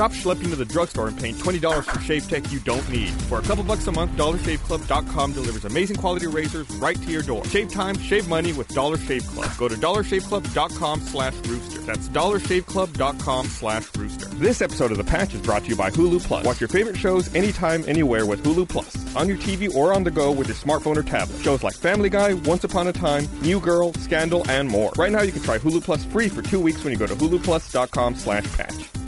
Stop schlepping to the drugstore and paying $20 for shave tech you don't need. For a couple bucks a month, DollarShaveClub.com delivers amazing quality razors right to your door. Shave time, shave money with Dollar Shave Club. Go to DollarShaveClub.com slash rooster. That's DollarShaveClub.com slash rooster. This episode of The Patch is brought to you by Hulu Plus. Watch your favorite shows anytime, anywhere with Hulu Plus. On your TV or on the go with your smartphone or tablet. Shows like Family Guy, Once Upon a Time, New Girl, Scandal, and more. Right now you can try Hulu Plus free for two weeks when you go to huluplus.com slash patch.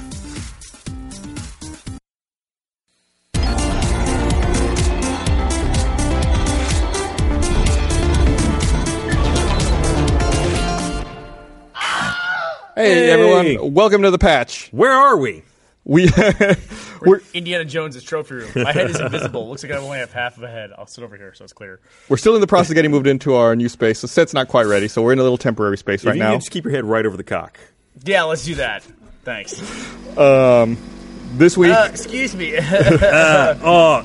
Hey, Hey. everyone, welcome to the patch. Where are we? We we're Indiana Jones' trophy room. My head is invisible. Looks like I only have half of a head. I'll sit over here so it's clear. we're still in the process of getting moved into our new space. The set's not quite ready, so we're in a little temporary space If right you now. can just keep your head right over the cock. Yeah, let's do that. Thanks. Um, this week Uh, excuse me. Oh,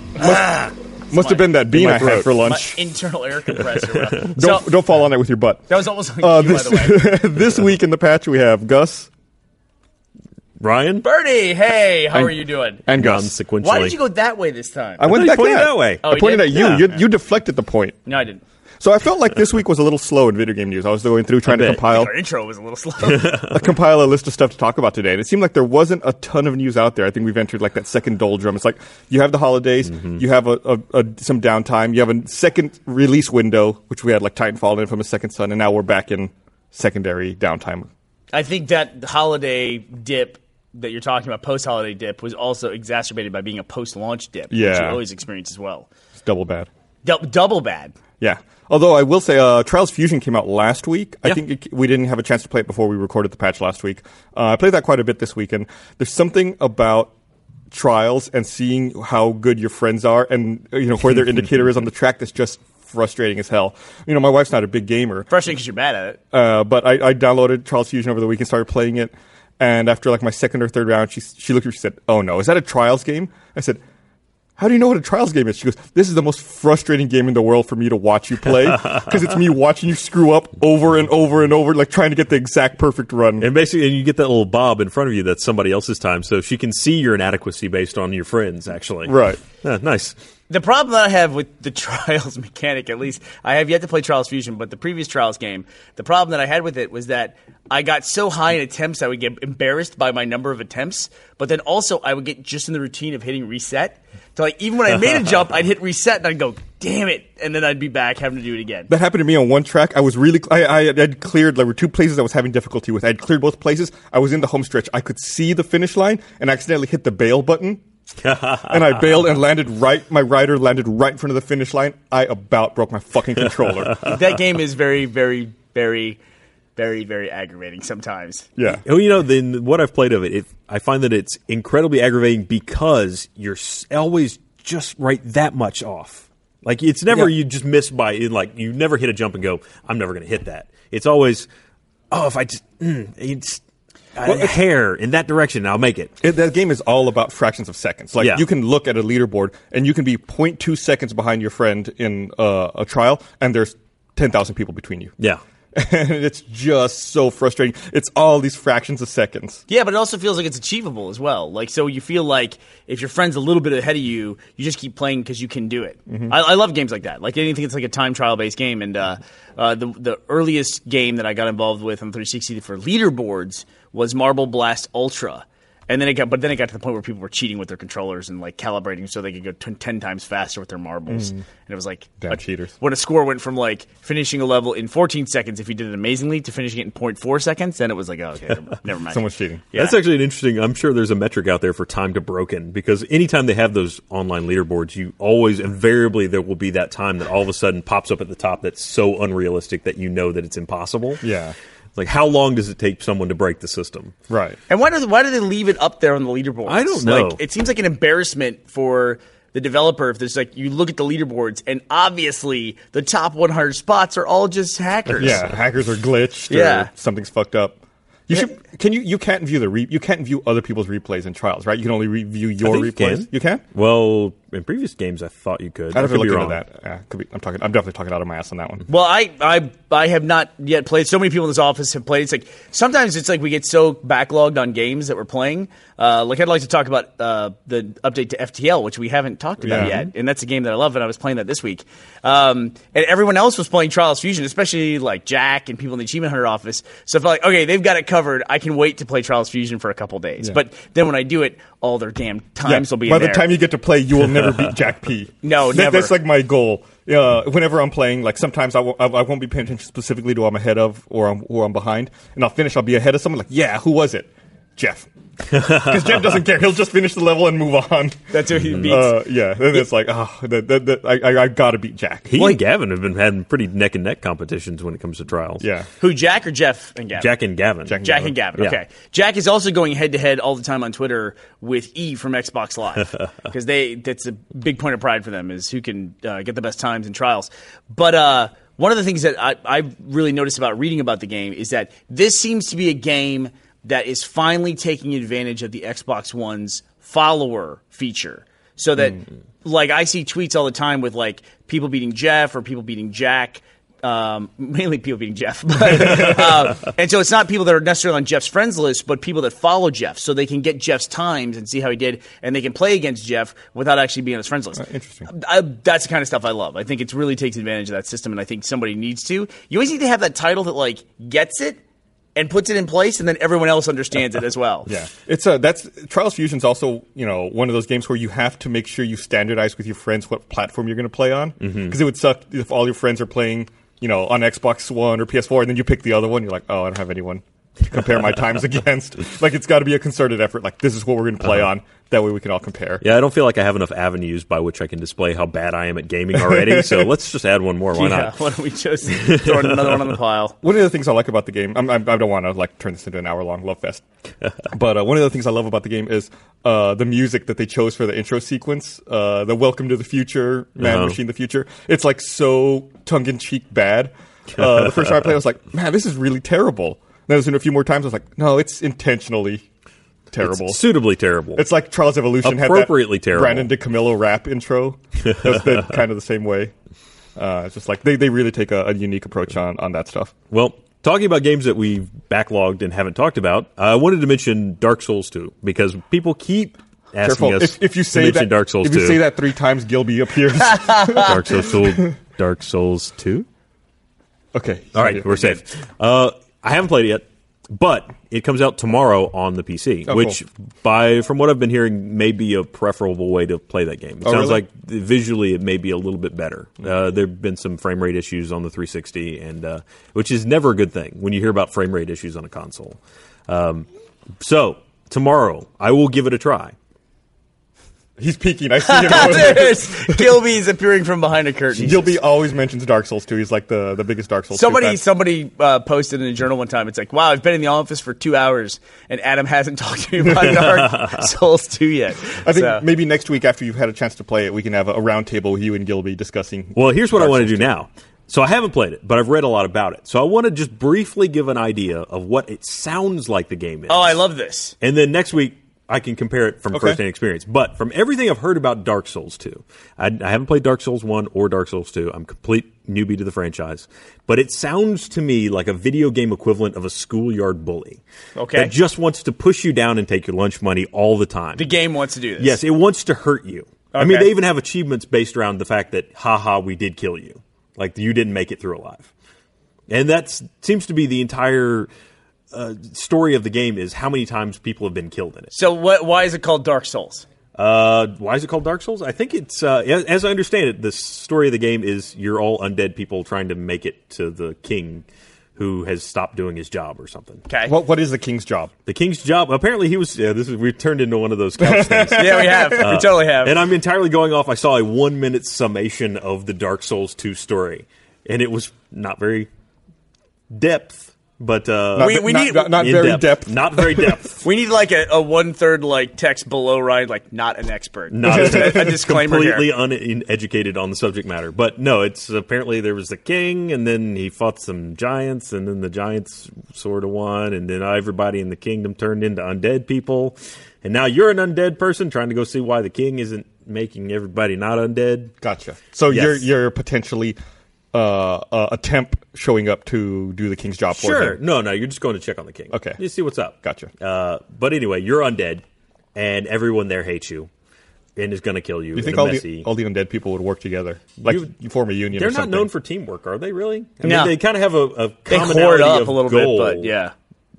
must have been that bean my I had throat. for My lunch. internal air compressor. Don't so, don't fall on it with your butt. that was almost like Uh, you, by this the way. this week in the patch we have Gus Ryan? Burnie, hey, how And- are you doing? and Gone Gus. sequentially. Why did you go that way this time? I went thought you back that. that way. Oh, I pointed did? at you. Yeah. you. You deflected the point. no, I didn't. So I felt like this week was a little slow in video game news. I was going through trying to bet. compile Our intro was a little slow. uh, compile a list of stuff to talk about today, and it seemed like there wasn't a ton of news out there. I think we've entered like that second doldrum. It's like you have the holidays, Mm-hmm. you have a, a, a some downtime, you have a second release window, which we had like Titanfall and Infamous Second Son, and now we're back in secondary downtime. I think that holiday dip that you're talking about, post-holiday dip, was also exacerbated by being a post-launch dip, which Yeah. you always experience as well. It's double bad. Dou- double bad. Yeah. Although I will say, uh, Trials Fusion came out last week. I think it, we didn't have a chance to play it before we recorded the patch last week. Uh, I played that quite a bit this weekend. there's something about Trials and seeing how good your friends are, and uh, you know where their indicator is on the track. That's just frustrating as hell. You know, my wife's not a big gamer, Frustrating because you're bad at it. uh, but I, I downloaded Trials Fusion over the week and started playing it. And after like my second or third round, she she looked at me. She said, "Oh no, is that a Trials game?" I said. How do you know what a trials game is? She goes, "This is the most frustrating game in the world for me to watch you play because it's me watching you screw up over and over and over, like trying to get the exact perfect run." And basically, and you get that little bob in front of you that's somebody else's time, so she can see your inadequacy based on your friends, actually. Right. Yeah, nice. The problem that I have with the Trials mechanic, at least, I have yet to play Trials Fusion, but the previous Trials game, the problem that I had with it was that I got so high in attempts I would get embarrassed by my number of attempts, but then also I would get just in the routine of hitting reset. So like even when I made a jump, I'd hit reset and I'd go, "Damn it!" and then I'd be back having to do it again. That happened to me on one track. I was really, I, I had cleared, there were two places I was having difficulty with. I had cleared both places. I was in the home stretch. I could see the finish line and accidentally hit the bail button. and I bailed and landed right, my rider landed right in front of the finish line. I about broke my fucking controller. that game is very, very, very, very, very aggravating sometimes. yeah. Oh, you know, then what I've played of it, it, I find that it's incredibly aggravating because you're always just right that much off. Like it's never Yeah. you just miss by like you never hit a jump and go, I'm never going to hit that. It's always, oh, if I just mm, it's a hair in that direction, I'll make it. It, that game is all about fractions of seconds. Like Yeah. you can look at a leaderboard and you can be 0.2 seconds behind your friend in uh, a trial, and there's 10,000 people between you. Yeah. And it's just so frustrating. It's all these fractions of seconds. Yeah, but it also feels like it's achievable as well. Like, so you feel like if your friend's a little bit ahead of you, you just keep playing because you can do it. I, I love games like that. Like anything that's like a time trial based game. And uh, uh, the the earliest game that I got involved with on 360 for leaderboards was Marble Blast Ultra. And then it got, but then it got to the point where people were cheating with their controllers and like calibrating so they could go t- ten times faster with their marbles. Mm. And it was like Damn a- cheaters. When a score went from like finishing a level in 14 seconds if you did it amazingly to finishing it in 0.4 seconds, then it was like, oh, okay, never- never mind. Someone's cheating. Yeah. That's actually an interesting. I'm sure there's a metric out there for time to broken because anytime they have those online leaderboards, you always invariably there will be that time that all of a sudden pops up at the top that's so unrealistic that you know that it's impossible. Yeah. Like how long does it take someone to break the system? Right. And why do why do they leave it up there on the leaderboard? I don't know. Like, it seems like an embarrassment for the developer if there's like you look at the leaderboards and obviously the top 100 spots are all just hackers. Yeah, hackers are glitched. Yeah. or something's fucked up. You should. Can you? You can't view the re, you can't view other people's replays in trials, right? You can only review your think you replays. can. You can. Well, in previous games, I thought you could. I'd have I to could be look into wrong. that. Yeah, could be, I'm talking. I'm definitely talking out of my ass on that one. Well, I, I I have not yet played. So many people in this office have played. It's like sometimes it's like we get so backlogged on games that we're playing Uh, like I'd like to talk about uh, the update to FTL, which we haven't talked about Yeah. yet, and that's a game that I love, and I was playing that this week. Um, and everyone else was playing Trials Fusion, especially like Jack and people in the Achievement Hunter office. So I felt like, okay, they've got it covered. I can wait to play Trials Fusion for a couple days. Yeah. But then when I do it, all their damn times will be By in the there. time you get to play, you will never beat Jack P. No, That- never. That's like my goal. Uh, whenever I'm playing, like sometimes I won't, I, I won't be paying attention specifically to who I'm ahead of or I'm, who I'm behind, and I'll finish. I'll be ahead of someone. Like, yeah, who was it? Jeff. Because Jeff doesn't care. He'll just finish the level and move on. That's who he beats. Uh, yeah, then it's like, oh, that, that, that, I, I, I gotta beat Jack. He and Gavin have been having pretty neck and neck competitions when it comes to trials. yeah. Who, Jack or Jeff and Gavin? Jack and Gavin. Jack and Jack and Gavin. Yeah. Okay. Jack is also going head to head all the time on Twitter with E from Xbox Live because they that's a big point of pride for them is who can uh, get the best times in trials. But uh, one of the things that I, I've really noticed about reading about the game is that this seems to be a game that is finally taking advantage of the Xbox One's follower feature. So that, like, I see tweets all the time with like people beating Jeff or people beating Jack um, mainly people beating Jeff. But, uh, and so it's not people that are necessarily on Jeff's friends list, but people that follow Jeff, so they can get Jeff's times and see how he did, and they can play against Jeff without actually being on his friends list. interesting. I, that's the kind of stuff I love. I think it really takes advantage of that system, and I think somebody needs to. You always need to have that title that like gets it and puts it in place, and then everyone else understands it as well. Yeah, it's a that's Trials Fusion's also you know one of those games where you have to make sure you standardize with your friends what platform you're going to play on because Mm-hmm. it would suck if all your friends are playing you know on Xbox One or PS4 and then you pick the other one. You're like, oh, I don't have anyone to compare my times against. Like it's got to be a concerted effort. Like this is what we're going to play on. That way we can all compare. Yeah, I don't feel like I have enough avenues by which I can display how bad I am at gaming already. so let's just add one more. Why Yeah, not? why don't we just throw another one on the pile? One of the things I like about the game, I'm, I'm, I don't want to like turn this into an hour long love fest, but uh, one of the things I love about the game is uh, the music that they chose for the intro sequence, uh, the "Welcome to the Future," "Man, Uh-huh. Machine, the Future." It's like so tongue in cheek bad. Uh, the first time I played, I was like, "Man, this is really terrible." Then I was in a few more times. I was like, "No, it's intentionally terrible." It's suitably terrible. It's like Trials Evolution Appropriately had that terrible. Brandon DiCamillo rap intro. That's kind of the same way. Uh, it's just like they, they really take a, a unique approach on, on that stuff. Well, talking about games that we've backlogged and haven't talked about, I wanted to mention Dark Souls 2 because people keep asking Careful. us If, if you say that, Dark Souls if 2. you say that three times, Gilby appears. Dark Souls 2. Dark Souls 2? okay. All right, we're safe. Uh, I haven't played it yet, but it comes out tomorrow on the PC, Oh, which, cool. by from what I've been hearing, may be a preferable way to play that game. It Oh, sounds really? like visually it may be a little bit better. Uh, there have been some frame rate issues on the 360, and uh, which is never a good thing when you hear about frame rate issues on a console. Um, so tomorrow, I will give it a try. He's peeking. I see him. There's Gilby's appearing from behind a curtain. Gilby always mentions Dark Souls 2. He's like the, the biggest Dark Souls Somebody, fan. somebody uh, posted in a journal one time. It's like, wow, I've been in the office for two hours, and Adam hasn't talked to me about Dark Souls two yet. I think So- maybe next week after you've had a chance to play it, we can have a, a round table with you and Gilby discussing. Well, here's what I want to do 2. now. So I haven't played it, but I've read a lot about it. So I want to just briefly give an idea of what it sounds like the game is. oh, I love this. And then next week I can compare it from Okay. first-hand experience. But from everything I've heard about Dark Souls 2, I, I haven't played Dark Souls 1 or Dark Souls 2. I'm complete newbie to the franchise. But it sounds to me like a video game equivalent of a schoolyard bully. Okay. That just wants to push you down and take your lunch money all the time. The game wants to do this. Yes, it wants to hurt you. I mean, they even have achievements based around the fact that, haha, we did kill you. Like, you didn't make it through alive. And that seems to be the entire uh, story of the game is how many times people have been killed in it. So, what, why is it called Dark Souls? Uh, why is it called Dark Souls? I think it's, uh, as, as I understand it, the story of the game is you're all undead people trying to make it to the king who has stopped doing his job or something. Okay. What, what is the king's job? The king's job, apparently he was, yeah, this is, we turned into one of those couch things. yeah, we have. we totally have. And I'm entirely going off. I saw a one minute summation of the Dark Souls 2 story, and it was not very depth, but uh, Not, We- we not, need- not, not very depth. Not very depth. we need like a, a one third like text below right, like not an expert. Not Just a, a disclaimer completely here. uneducated on the subject matter. But no, it's apparently there was the king, and then he fought some giants, and then the giants sort of won, and then everybody in the kingdom turned into undead people, and now you're an undead person trying to go see why the king isn't making everybody not undead. Gotcha. So Yes. you're you're potentially uh, uh, a temp showing up to do the king's job for Sure. No, no, you're just going to check on the king. Okay. You see what's up. Gotcha. Uh, but anyway, you're undead, and everyone there hates you and is going to kill you. You think all messy, the, all the undead people would work together? Like You- you, form a union. they're or not known for teamwork, are they? Really? I No. mean, they kind of have a, a commonality hoard up of a little goal. bit, but yeah.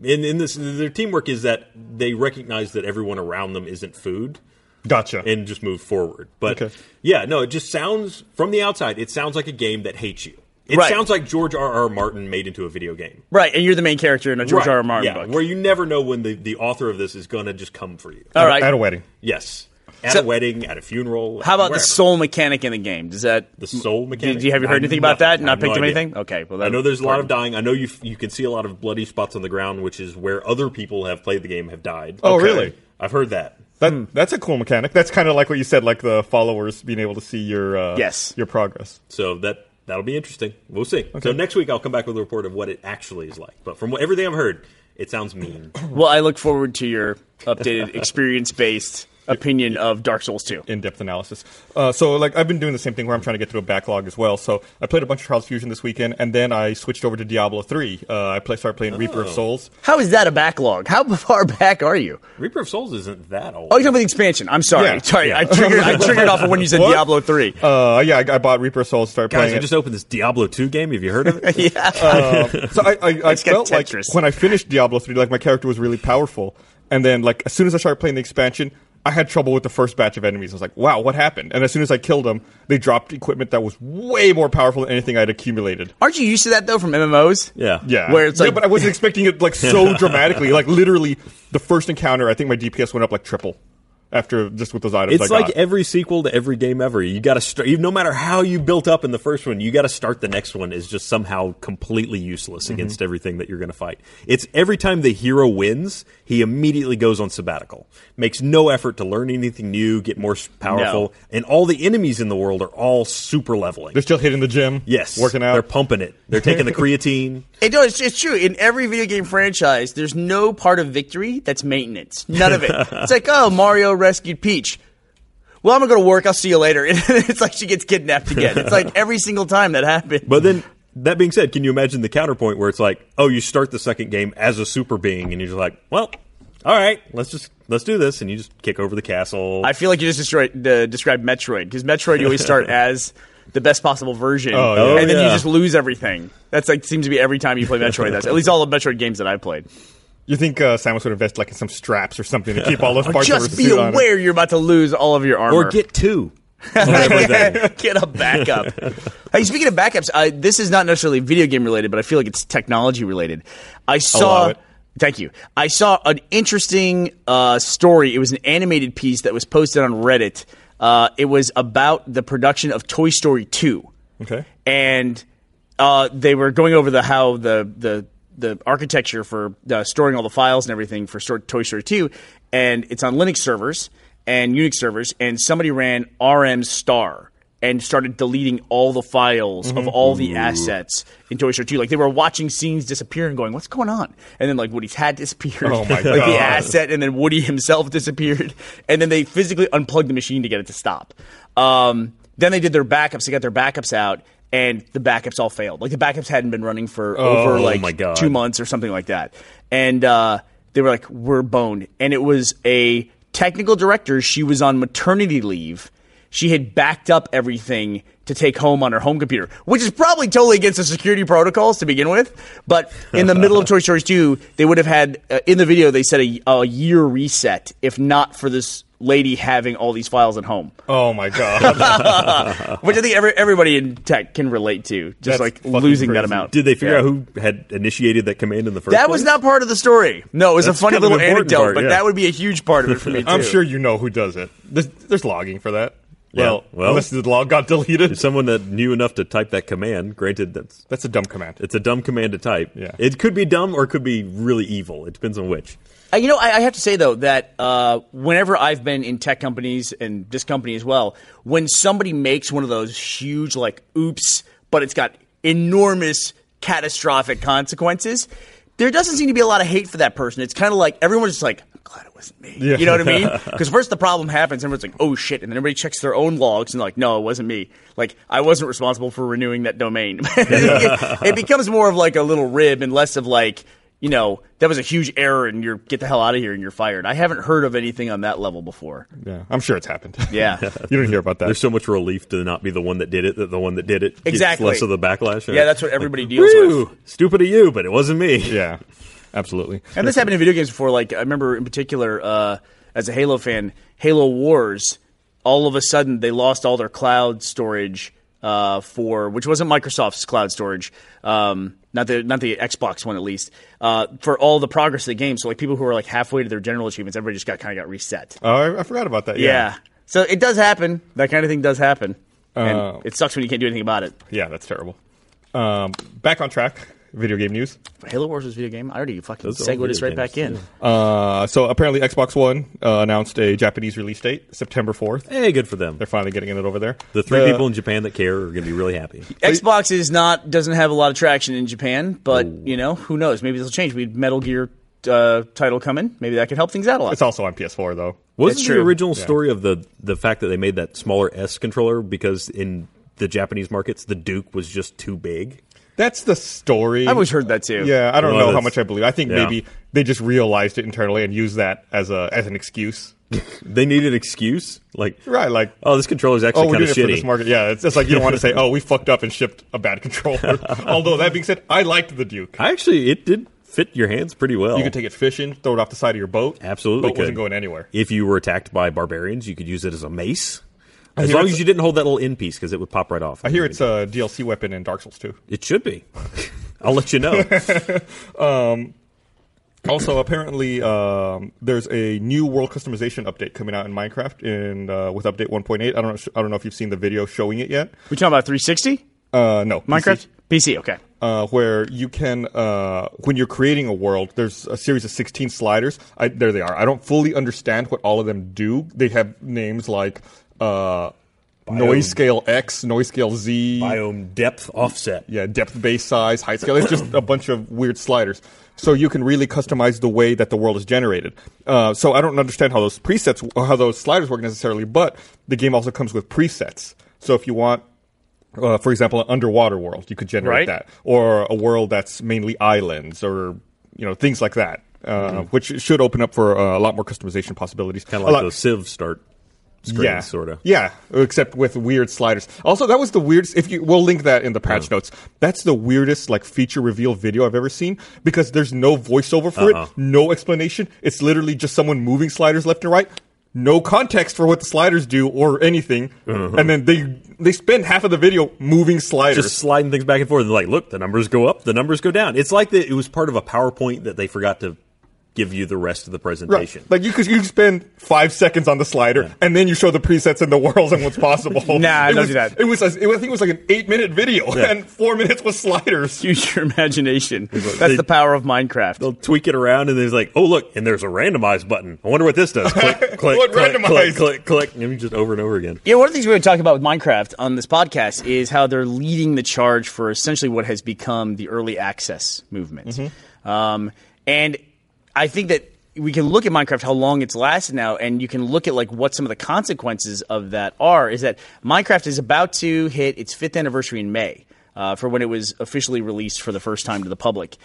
In, in this, their teamwork is that they recognize that everyone around them isn't food, Gotcha. and just move forward. But Okay. yeah, no, it just sounds from the outside. It sounds like a game that hates you. It Right. sounds like George R. R. Martin made into a video game. Right, and you're the main character in a George Right, R. R. Martin yeah, book. where you never know when the, the author of this is going to just come for you. All right. At a wedding. Yes, at So- a wedding, at a funeral. How about wherever. the soul mechanic in the game? Does that The soul mechanic. Did you have you heard I- anything about nothing. that? I Not have no picked up anything? Okay, well, I know there's a lot of dying. I know you you can see a lot of bloody spots on the ground, which is where other people have played the game have died. Oh, Okay. really? I've heard that. That that's a cool mechanic. That's kind of like what you said, like the followers being able to see your uh, Yes. your progress. So that that'll be interesting. We'll see. So next week I'll come back with a report of what it actually is like. But from what, everything I've heard, it sounds mean. Well, I look forward to your updated experience based opinion of Dark Souls 2. in-depth analysis. Uh, so, like, I've been doing the same thing where I'm trying to get through a backlog as well. So, I played a bunch of Trials Fusion this weekend, and then I switched over to Diablo 3. Uh, I play, started playing Reaper Oh. of Souls. How is that a backlog? How far back are you? Reaper of Souls isn't that old. Oh, you're talking about the expansion. I'm sorry. Yeah, sorry, yeah. I triggered. I triggered off of when you said What? Diablo 3. Uh, yeah, I, I bought Reaper of Souls, started Guys, playing I just opened this Diablo 2 game. Have you heard of it? yeah. so I, I, I felt like when I finished Diablo 3, like my character was really powerful. And then like as soon as I started playing the expansion, I had trouble with the first batch of enemies. I was like, wow, what happened? And as soon as I killed them, they dropped equipment that was way more powerful than anything I'd accumulated. Aren't you used to that though from MMOs? Yeah. Yeah. Where it's yeah, like- but I wasn't expecting it like so dramatically. Like literally the first encounter, I think my DPS went up like triple after just with those items It's I like got. every sequel to every game ever. You got to start. No matter how you built up in the first one, you got to start the next one is just somehow completely useless Mm-hmm. against everything that you're going to fight. It's every time the hero wins, he immediately goes on sabbatical, makes no effort to learn anything new, get more powerful, No. and all the enemies in the world are all super leveling. They're still hitting the gym. yes, Working out. They're pumping it. They're taking the creatine. It, no, it's, it's true. In every video game franchise, there's no part of victory that's maintenance. None of it. it's like, oh, Mario rescued Peach. Well, I'm gonna go to work. I'll see you later. And it's like she gets kidnapped again. It's like every single time that happens. But then, that being said, can you imagine the counterpoint where it's like, oh, you start the second game as a super being, and you're just like, well, all right, let's just let's do this, and you just kick over the castle. I feel like you just destroyed, uh, described Metroid because Metroid you always start as the best possible version, Oh, yeah. and then Oh, you just lose everything. That's like seems to be every time you play Metroid. That's at least all the Metroid games that I've played. You think uh, Samus would invest like in some straps or something to keep all those parts of her Just be suit on aware you're about to lose all of your armor. or get two. Get a backup. hey, speaking of backups, uh, this is not necessarily video game related, but I feel like it's technology related. I saw. Thank you. I saw an interesting uh, story. It was an animated piece that was posted on Reddit. Uh, it was about the production of Toy Story 2. Okay. And uh, they were going over the how the the the architecture for uh, storing all the files and everything for Toy Story 2, and it's on Linux servers and Unix servers, and somebody ran RM star and started deleting all the files of all the assets in Toy Story 2. Like they were watching scenes disappear and going, "What's going on?" And then like Woody's hat disappeared, Oh, my like the asset, and then Woody himself disappeared, and then they physically unplugged the machine to get it to stop. Um, then they did their backups. They got their backups out. And the backups all failed. Like the backups hadn't been running for over like my God. two months or something like that. And uh, they were like, "We're boned." And it was a technical director. She was on maternity leave. She had backed up everything to take home on her home computer, which is probably totally against the security protocols to begin with. But in the middle of Toy Story 2, they would have had uh, in the video they said a, a year reset if not for this lady having all these files at home, Oh my god. which I think every, everybody in tech can relate to, just That's like fucking losing that amount. Did they figure Yeah. out who had initiated that command in the first? That was not part of the story. No, it was That's a funny little anecdote, part, but that would be a huge part of it for me too. I'm sure you know who does it. There's, there's logging for that. Yeah, Well, well- unless the log got deleted. someone that knew enough to type that command. Granted, that's That's a dumb command. it's a dumb command to type. Yeah. it could be dumb or it could be really evil. It depends on which. Uh, you know, I, I have to say though that uh, whenever I've been in tech companies and this company as well, when somebody makes one of those huge like oops, but it's got enormous catastrophic consequences, there doesn't seem to be a lot of hate for that person. It's kind of like everyone's just like, I'm glad it wasn't me. Yeah. You know what I mean? Because first the problem happens, everyone's like, oh shit, and then everybody checks their own logs and like, no, it wasn't me. Like I wasn't responsible for renewing that domain. it, it becomes more of like a little rib and less of like you know, that was a huge error and you're get the hell out of here and you're fired. I haven't heard of anything on that level before. Yeah, I'm sure it's happened. Yeah. you don't hear about that. There's so much relief to not be the one that did it that the one that did it gets Exactly. less of the backlash. Yeah, that's what everybody deals Woo! with. Stupid of you, but it wasn't me. yeah, absolutely. And this happened in video games before. Like I remember in particular, uh, as a Halo fan, Halo Wars. All of a sudden, they lost all their cloud storage uh, for which wasn't Microsoft's cloud storage, um, not the not the Xbox one at least, uh, for all the progress of the game. So like people who were like halfway to their general achievements, everybody just got kind of got reset. Oh, I, I forgot about that. Yeah. Yeah. So it does happen. That kind of thing does happen. And Uh, it sucks when you can't do anything about it. Yeah, that's terrible. Um, back on track. Video game news. Halo Wars was a video game. I already fucking Those segued us video right back games, in. Uh, so apparently, Xbox One uh, announced a Japanese release date, September 4th. Hey, good for them. They're finally getting it over there. The three people in Japan that care are going to be really happy. Xbox is not doesn't have a lot of traction in Japan, but you know who knows? Maybe this will change. We had Metal Gear uh, title coming. Maybe that could help things out a lot. It's also on PS4 though. Wasn't the true. original story of the the fact that they made that smaller S controller because in the Japanese markets the Duke was just too big? That's the story. I've always heard that too. Yeah, I don't Well, know how much I believe. I think yeah. maybe they just realized it internally and used that as a as an excuse. They need an excuse, like Right, like oh, this controller's oh, actually we're kind doing of it for this market. Yeah, it's just like you don't want to say, oh, we fucked up and shipped a bad controller. Although that being said, I liked the Duke. I actually, it did fit your hands pretty well. You could take it fishing, throw it off the side of your boat. Absolutely boat wasn't going anywhere. If you were attacked by barbarians, you could use it as a mace. As long as you didn't hold that little end piece, because it would pop right off. I hear it's a DLC weapon in Dark Souls too. It should be. I'll let you know. Also, apparently, um, there's a new world customization update coming out in Minecraft in uh, with update 1.8. I don't know. I don't know if you've seen the video showing it yet. We talking about 360 Uh, no, Minecraft PC. PC. Okay. uh, where you can, uh, when you're creating a world, there's a series of 16 sliders. I, there they are. I don't fully understand what all of them do. They have names like uh, noise scale X, noise scale Z, Biome depth offset. yeah, depth base size, height scale. It's just a bunch of weird sliders. So you can really customize the way that the world is generated. Uh, so I don't understand how those presets, or how those sliders work necessarily, but the game also comes with presets. So if you want, uh, for example, an underwater world, you could generate Right. that, or a world that's mainly islands, or you know things like that, uh, which should open up for uh, a lot more customization possibilities. Kind of like lot- those Civ start screens, yeah, sort of. Yeah, except with weird sliders. Also, that was the weirdest. If you, we'll link that in the patch oh. notes. That's the weirdest like feature reveal video I've ever seen because there's no voiceover for Uh-uh. it, uh-huh. no explanation. It's literally just someone moving sliders left and right. No context for what the sliders do or anything, uh-huh. and then they they spend half of the video moving sliders. Just sliding things back and forth. And like, look, the numbers go up, the numbers go down. It's like that. It was part of a PowerPoint that they forgot to give you the rest of the Right. presentation. Like you could you spend five seconds on the slider and then you show the presets in the world and what's possible. Nah, it don't was, do that. It was, a, it was I think it was like an eight minute video and four minutes was sliders. Use your imagination. That's the power of Minecraft. They'll tweak it around, and there's like, oh look, and there's a randomize button. I wonder what this does. Click, click, What click, randomize? click, click, click, and just over and over again. Yeah, one of the things we're going to talk about with Minecraft on this podcast is how they're leading the charge for essentially what has become the early access movement. Um, and I think that we can look at Minecraft, how long it's lasted now, and you can look at like what some of the consequences of that are. Is that Minecraft is about to hit its fifth anniversary in May. Uh, for when it was officially released for the first time to the public.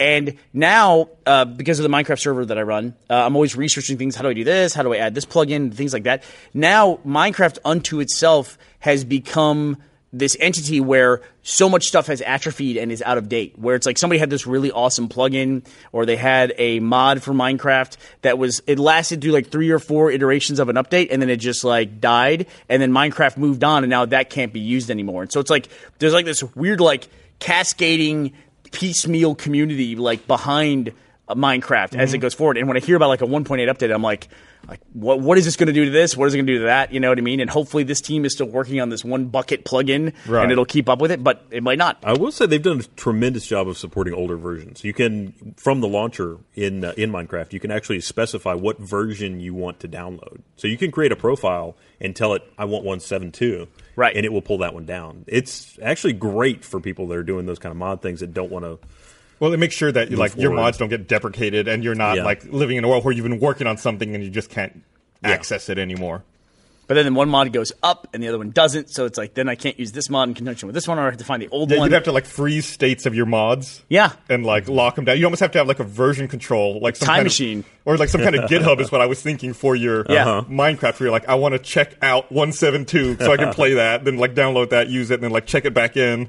And now, uh, because of the Minecraft server that I run, uh, I'm always researching things. How do I do this? How do I add this plugin? Things like that. Now, Minecraft unto itself has become this entity where so much stuff has atrophied and is out of date. Where it's like somebody had this really awesome plugin, or they had a mod for Minecraft that was it lasted through like three or four iterations of an update, and then it just like died, and then Minecraft moved on, and now that can't be used anymore. And so it's like there's like this weird like cascading piecemeal community like behind Minecraft as it mm-hmm. goes forward. And when I hear about like a 1.8 update, I'm like, like what what is this going to do to this? What is it going to do to that? You know what I mean? And hopefully this team is still working on this one Bukkit plugin Right. and it'll keep up with it, but it might not. I will say they've done a tremendous job of supporting older versions. You can, from the launcher in uh, in Minecraft, you can actually specify what version you want to download. So you can create a profile and tell it, "I want 172," Right. and it will pull that one down. It's actually great for people that are doing those kind of mod things that don't want to. Well, it makes sure that like your mods don't get deprecated and you're not Yeah. like living in a world where you've been working on something and you just can't access it anymore. But then one mod goes up and the other one doesn't, so it's like then I can't use this mod in conjunction with this one, or I have to find the old Yeah, one. you'd have to like freeze states of your mods. Yeah. And like lock them down. You almost have to have like a version control, like some Time kind machine. of, or like some kind of GitHub is what I was thinking for your Yeah. uh, Minecraft. Where you're like, I want to check out 172 so I can play that, then like download that, use it, and then like check it back in.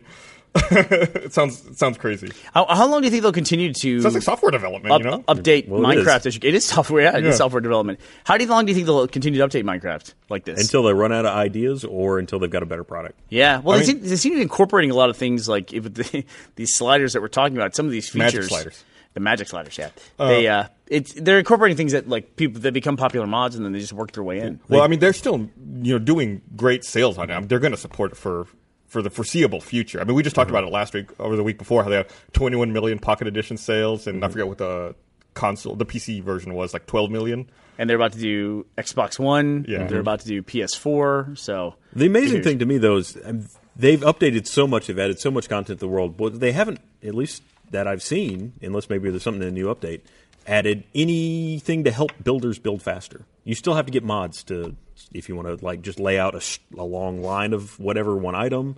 it sounds it sounds crazy. how, how long do you think they'll continue to Sounds like software development, up- you know? update Well. Minecraft? As you, it is software. Yeah, it Yeah. is software development. How do you, long do you think they'll continue to update Minecraft like this? until they run out of ideas or until they've got a better product. Yeah, well, I they, mean- seem, they seem to be incorporating a lot of things like if the, these sliders that we're talking about. Some of these Magic features, sliders. the magic sliders. Yeah, they uh, it's they're incorporating things that like people that become popular mods and then they just work their way in. Well, I mean, they're still you know doing great sales on it. I mean, they're going to support it for for the foreseeable future. I mean, we just talked about it last week or the week before how they have 21 million Pocket Edition sales, and I forget what the console, the PC version was, like 12 million. And they're about to do Xbox One. Yeah. they're about to do PS4. So The amazing Here's- thing to me, though, is um, they've updated so much, they've added so much content to the world, but they haven't, at least that I've seen, unless maybe there's something in a new update, added anything to help builders build faster. You still have to get mods to, if you want to like just lay out a, a long line of whatever one item.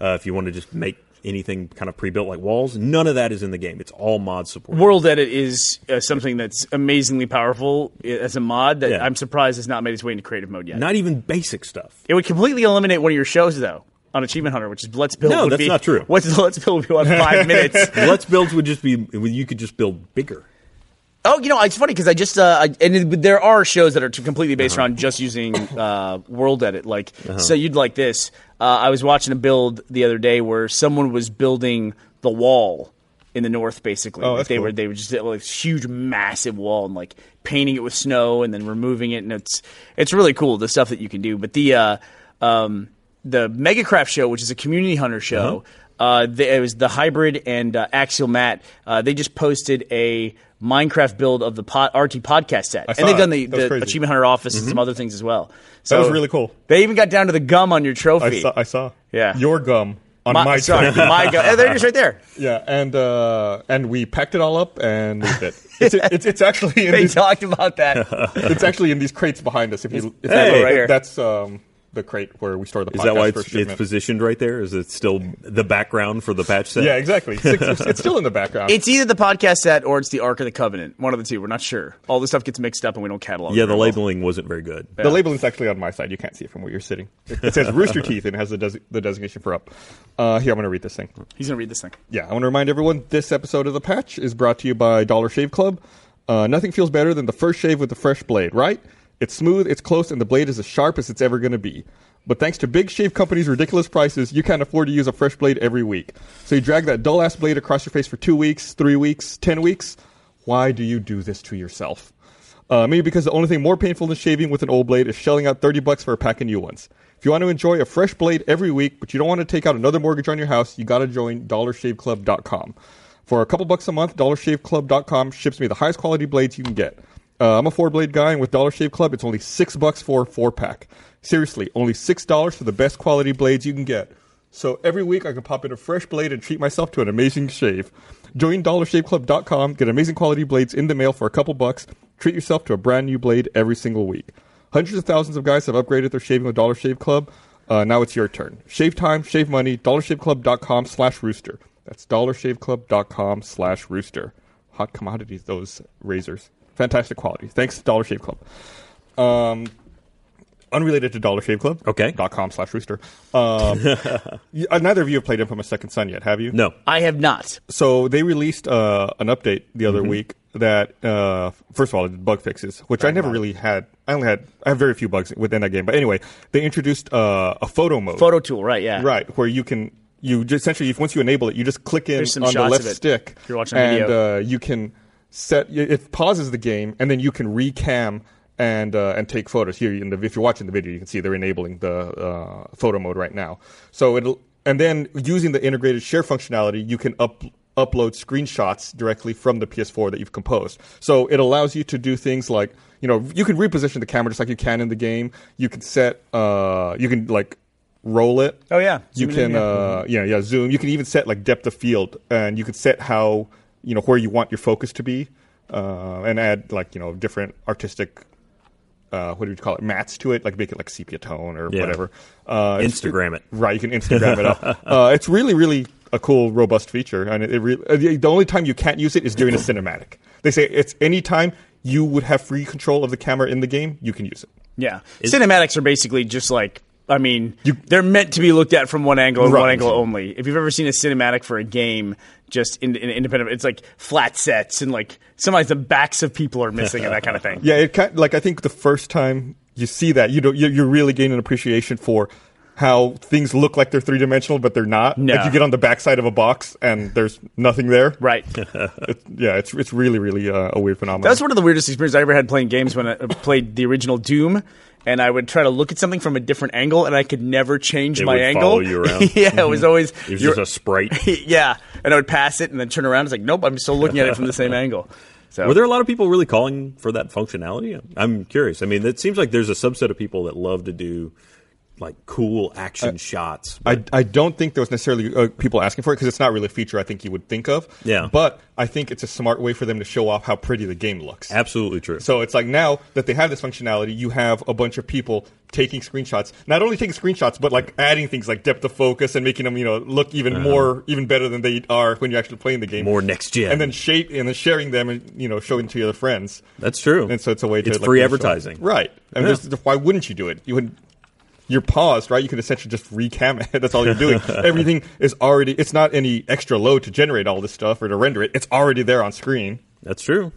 Uh, if you want to just make anything kind of pre-built like walls, none of that is in the game. It's all mod support. World Edit is uh, something that's amazingly powerful as a mod that Yeah. I'm surprised has not made its way into creative mode yet. Not even basic stuff. It would completely eliminate one of your shows though on Achievement Hunter, which is Let's Build. No, that's be- not true. What's Let's Build would be about five minutes. Let's builds would just be you could just build bigger. Oh, you know, it's funny because I just uh, I, and it, there are shows that are completely based Uh-huh. around just using uh, World Edit. Like, so you'd like this. Uh, I was watching a build the other day where someone was building the wall in the north, basically. Oh, Like, they cool. were they were just like this huge, massive wall and like painting it with snow and then removing it, and it's it's really cool the stuff that you can do. But the uh, um, the Megacraft show, which is a community hunter show. Uh, the, it was the hybrid and uh, Axial Matt. Uh, they just posted a Minecraft build of the pod, RT podcast set, and they've done the, the. Achievement Hunter office and some other things as well. So was really cool. They even got down to the gum on your trophy. I saw, I saw. Yeah. Your gum on my, my, sorry, trophy. my gum. There it is, right there. Yeah, and uh, and we packed it all up and moved it. It's, it's, it's actually in They these, talked about that. it's actually in these crates behind us. If you, if Hey. that- Right here. that's um, the crate where we store the. Is that why it's, it's positioned right there? Is it still the background for the patch set? Yeah, exactly. It's, it's, it's still in the background. It's either the podcast set or it's the Ark of the Covenant. One of the two. We're not sure. All this stuff gets mixed up and we don't catalog. Yeah, the very well. labeling wasn't very good. The labeling's actually on my side. You can't see it from where you're sitting. It, it says Rooster Teeth and it has the, des- the designation for up. Uh, here, I'm going to read this thing. He's gonna read this thing. Yeah, I want to remind everyone this episode of The Patch is brought to you by Dollar Shave Club. Uh, nothing feels better than the first shave with a fresh blade, right? It's smooth, it's close, and the blade is as sharp as it's ever going to be. But thanks to big shave companies' ridiculous prices, you can't afford to use a fresh blade every week. So you drag that dull ass blade across your face for two weeks, three weeks, ten weeks. Why do you do this to yourself? Uh, maybe because the only thing more painful than shaving with an old blade is shelling out 30 bucks for a pack of new ones. If you want to enjoy a fresh blade every week, but you don't want to take out another mortgage on your house, you got to join dollarshaveclub.com. For a couple bucks a month, dollarshaveclub.com ships me the highest quality blades you can get. Uh, I'm a four blade guy, and with Dollar Shave Club, it's only six bucks for a four pack. Seriously, only six dollars for the best quality blades you can get. So every week I can pop in a fresh blade and treat myself to an amazing shave. Join dollarshaveclub.com, get amazing quality blades in the mail for a couple bucks, treat yourself to a brand new blade every single week. Hundreds of thousands of guys have upgraded their shaving with Dollar Shave Club. Uh, now it's your turn. Shave time, shave money, dollarshaveclub.com slash rooster. That's dollarshaveclub.com slash rooster. Hot commodities, those razors. Fantastic quality. Thanks, Dollar Shave Club. Um, unrelated to Dollar Shave Club. Okay. Dot com slash rooster. Um, y- uh, neither of you have played Infamous Second Son yet, have you? No. I have not. So they released uh, an update the other Mm-hmm. week that, uh, first of all, it did bug fixes, which I never really had. I only had, I have very few bugs within that game. But anyway, they introduced uh, a photo mode. Photo tool, right? Yeah. Right, where you can, you just essentially, if once you enable it, you just click in on the left stick. if you're watching a and video. Uh, you can set, it pauses the game, and then you can recam and uh, and take photos. Here, in the, if you're watching the video, you can see they're enabling the uh, photo mode right now. So it'll, and then using the integrated share functionality, you can up, upload screenshots directly from the PS4 that you've composed. So it allows you to do things like, you know, you can reposition the camera just like you can in the game. You can set, uh, you can like roll it. Oh, yeah. You Zoom it in, can, yeah. uh, yeah, yeah, zoom. You can even set like depth of field, and you can set how, you know, where you want your focus to be, uh, and add like you know different artistic uh, what do you call it mats to it, like make it like sepia tone or Yeah. whatever. Uh, Instagram it. Right, you can Instagram it up. Uh, it's really, really a cool, robust feature, and it, it really, uh, the the only time you can't use it is during a cinematic. They say it's any time you would have free control of the camera in the game, you can use it. Yeah, cinematics are basically just like. I mean, You- they're meant to be looked at from one angle and one angle only. If you've ever seen a cinematic for a game, just in, in independent, it's like flat sets and like sometimes the backs of people are missing and that kind of thing. Yeah, it kind like I think the first time you see that, you know, you you really gain an appreciation for how things look like they're three dimensional, but they're not. No. Like you get on the backside of a box and there's nothing there. Right. It, yeah, it's it's really really uh, a weird phenomenon. That's one of the weirdest experiences I ever had playing games when I uh, played the original Doom. And I would try to look at something from a different angle, and I could never change It my would angle. follow you around. yeah, it was always It was you're- just a sprite. yeah, and I would pass it and then turn around. It's like, nope, I'm still looking at it from the same angle. So Were there a lot of people really calling for that functionality? I'm curious. I mean, it seems like there's a subset of people that love to do like cool action shots. I, I don't think there was necessarily uh, people asking for it because it's not really a feature I think you would think of. Yeah. But I think it's a smart way for them to show off how pretty the game looks. Absolutely true. So it's like now that they have this functionality, you have a bunch of people taking screenshots. Not only taking screenshots, but like adding things like depth of focus and making them, you know, look even more, even better than they are when you're actually playing the game. More next gen. And then shape and then sharing them and you know showing to your other friends. That's true. And so it's a way to It's like, free advertising. right? And Yeah. why wouldn't you do it? You would. You're paused, right? You can essentially just recam it. That's all you're doing. Everything is already. It's not any extra load to generate all this stuff or to render it. It's already there on screen. That's true.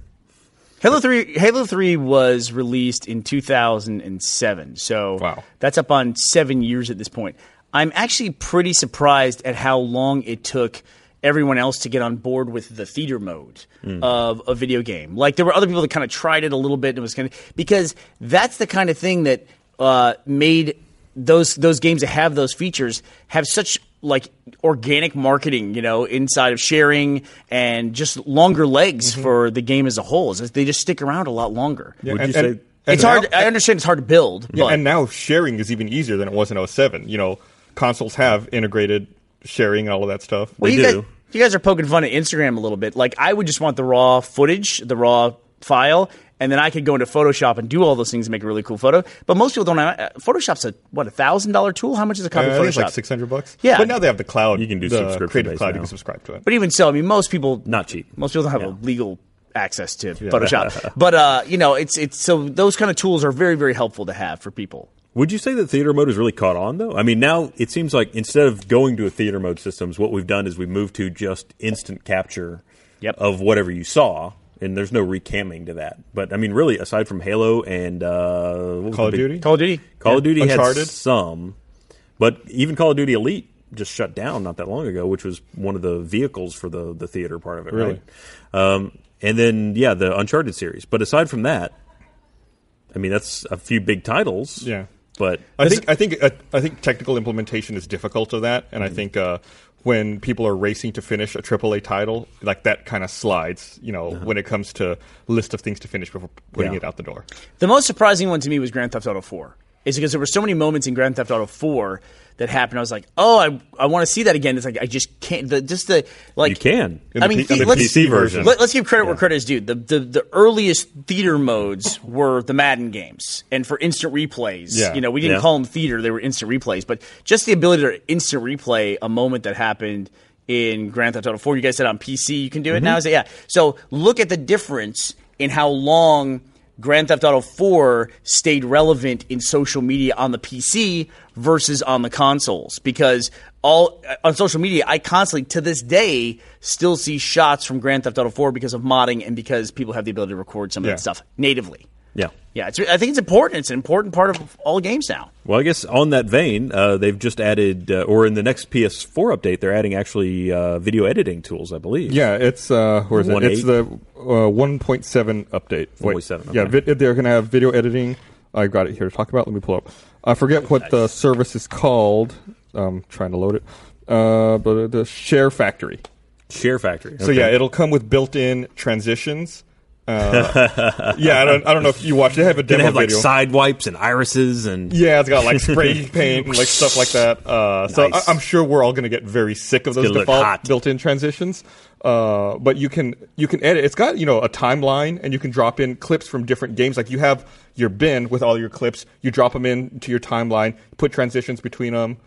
Halo Three Halo Three was released in 2007, so Wow. that's up on seven years at this point. I'm actually pretty surprised at how long it took everyone else to get on board with the theater mode of a video game. Like there were other people that kind of tried it a little bit and it was kind of because that's the kind of thing that uh, made those those games that have those features have such like organic marketing, you know, inside of sharing and just longer legs mm-hmm. for the game as a whole. Is they just stick around a lot longer. Would and- you say and- and It's hard. I understand it's hard to build, Yeah, but and now sharing is even easier than it was in 07. You know, consoles have integrated sharing and all of that stuff. Well, They you do. Guys, you guys are poking fun at Instagram a little bit. Like I would just want the raw footage, the raw file, and then I could go into Photoshop and do all those things and make a really cool photo. But most people don't have uh, Photoshop's a what a thousand dollar tool. How much is a Uh, copy I of Photoshop? like 600 bucks. Yeah. But now they have the cloud. You can do the subscription Creative based Cloud. You can subscribe to it. But even so, I mean, most people Not cheap. Most people don't have a legal access to Photoshop. but uh, you know, it's it's so those kind of tools are very very helpful to have for people. Would you say that theater mode has really caught on, though? I mean, now it seems like instead of going to a theater mode systems, what we've done is we've moved to just instant capture Yep. of whatever you saw, and there's no recamming to that. But I mean, really, aside from Halo and uh, Call of big- Duty? Call of Duty. Call of Duty Uncharted? had some, but even Call of Duty Elite just shut down not that long ago, which was one of the vehicles for the the theater part of it, Really? right? Um, and then yeah, the Uncharted series. But aside from that, I mean, that's a few big titles. Yeah. but I think I think uh, I think technical implementation is difficult of that, and I Mm-hmm. think uh, when people are racing to finish a AAA title, like that kind of slides. You know, when it comes to list of things to finish before putting Uh-huh. Yeah. it out the door. The most surprising one to me was Grand Theft Auto 4. Is because there were so many moments in Grand Theft Auto 4 that happened. I was like, oh, I, I want to see that again. It's like I just can't. The, just the like you can. In I the mean, P- the let's, PC version. Let, us give credit where credit is due. The, the the earliest theater modes were the Madden games, and for instant replays. Yeah. You know, we didn't Yeah. call them theater; they were instant replays. But just the ability to instant replay a moment that happened in Grand Theft Auto 4. You guys said on PC you can do it Mm-hmm. now. Is it, yeah. So look at the difference in how long. Grand Theft Auto 4 stayed relevant in social media on the PC versus on the consoles because all uh, on social media I constantly to this day still see shots from Grand Theft Auto 4 because of modding and because people have the ability to record some of Yeah. that stuff natively. Yeah. Yeah, it's, I think it's important. It's an important part of all games now. Well, I guess on that vein, uh, they've just added, uh, or in the next PS4 update, they're adding actually uh, video editing tools, I believe. Yeah, it's uh, where is it? It's the uh, 1.7 update. Wait, 1.7, Yeah, okay. vid- they're going to have video editing. I got it here to talk about. Let me pull up. I forget what the service is called. I'm trying to load it. Uh, but the Share Factory. Share Factory. So yeah, it'll come with built-in transitions Uh, yeah, I don't, I don't know if you watched. They have a demo They have like video. side wipes and irises and yeah, it's got like spray paint and like stuff like that. Uh, So Nice. I, I'm sure we're all going to get very sick of those default built-in transitions. Uh, but you can you can edit. It's got you know a timeline, and you can drop in clips from different games. Like you have your bin with all your clips. You drop them into your timeline, put transitions between them,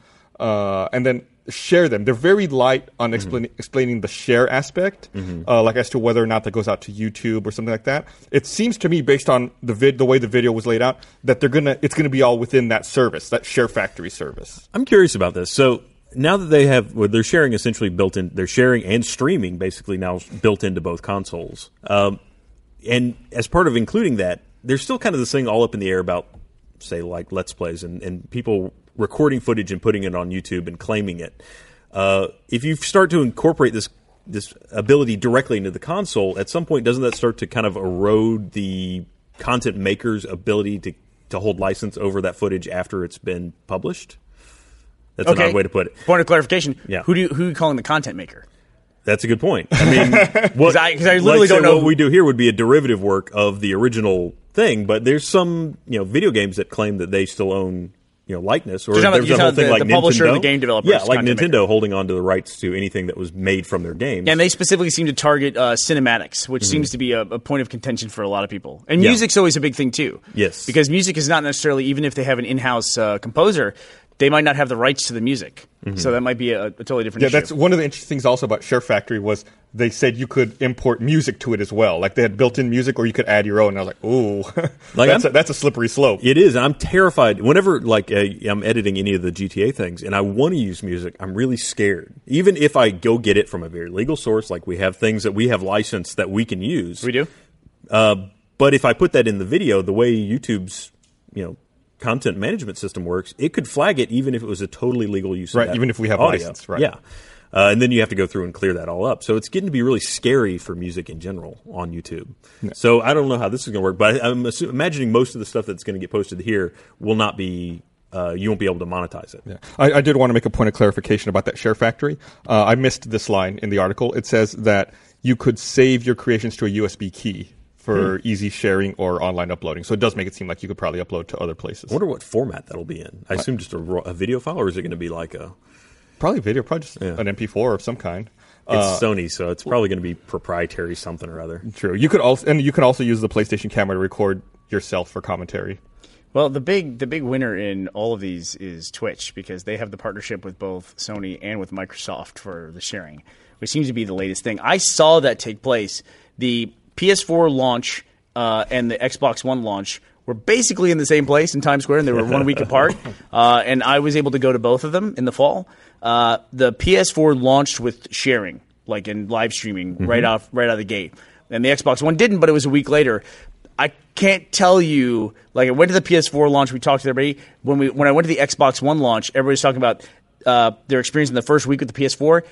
uh, and then share them. They're very light on Mm-hmm. explaining the share aspect, uh, like as to whether or not that goes out to YouTube or something like that. It seems to me, based on the vid, the way the video was laid out, that they're gonna it's gonna be all within that service, that Share Factory service. I'm curious about this. So now that they have, well, they're sharing essentially built in, they're sharing and streaming basically now built into both consoles. Um, and as part of including that, there's still kind of this thing all up in the air about, say, like Let's Plays and, and people recording footage and putting it on YouTube and claiming it. Uh, if you start to incorporate this this ability directly into the console, at some point, doesn't that start to kind of erode the content maker's ability to, to hold license over that footage after it's been published? That's an Okay. odd way to put it. Point of clarification. Yeah. Who do you, who are you calling the content maker? That's a good point. I mean, what, I- I literally let's don't know what we do here would be a derivative work of the original thing, but there's some you know video games that claim that they still own you know likeness, or about- there's a whole thing the- like the publisher Nintendo. the game developer yeah, like Nintendo maker. holding on to the rights to anything that was made from their games. And they specifically seem to target uh, cinematics, which seems to be a, a point of contention for a lot of people. And Mm-hmm. Yeah. music's always a big thing too. Yes. because music is not necessarily even if they have an in-house uh, composer, they might not have the rights to the music. Mm-hmm. So that might be a, a totally different Yeah, issue. that's one of the interesting things also about Share Factory was they said you could import music to it as well. Like they had built-in music, or you could add your own. And I was like, ooh, Like, that's a, that's a slippery slope. It is, and I'm terrified. Whenever like uh, I'm editing any of the GTA things, and I want to use music, I'm really scared. Even if I go get it from a very legal source, like we have things that we have licensed that we can use. we do. Uh, but if I put that in the video, the way YouTube's you know content management system works, it could flag it even if it was a totally legal use. of Right, that even if we have audio. license, right. Yeah. Uh, and then you have to go through and clear that all up. So it's getting to be really scary for music in general on YouTube. So I don't know how this is going to work, but I, I'm assu- imagining most of the stuff that's going to get posted here will not be. Uh, you won't be able to monetize it. Yeah. I, I did want to make a point of clarification about that Share Factory. Uh, I missed this line in the article. It says that you could save your creations to a USB key for hmm. easy sharing or online uploading. So it does make it seem like you could probably upload to other places. I wonder what format that'll be in. I assume just a, raw, a video file, or is it going to be like a? Probably video, probably just Yeah. an MP4 of some kind. It's uh, Sony, so it's probably going to be proprietary something or other. True. You could also and you can also use the PlayStation camera to record yourself for commentary. Well, the big the big winner in all of these is Twitch because they have the partnership with both Sony and with Microsoft for the sharing, which seems to be the latest thing. I saw that take place. The PS4 launch uh, and the Xbox One launch were basically in the same place in Times Square, and they were one week apart. Uh, and I was able to go to both of them in the fall. Uh, the PS4 launched with sharing, like in live streaming, right off right out of the gate, and the Xbox One didn't, but it was a week later. I can't tell you. Like I went to the PS4 launch. We talked to everybody. When we when I went to the Xbox One launch, everybody's talking about uh, their experience in the first week with the PS4.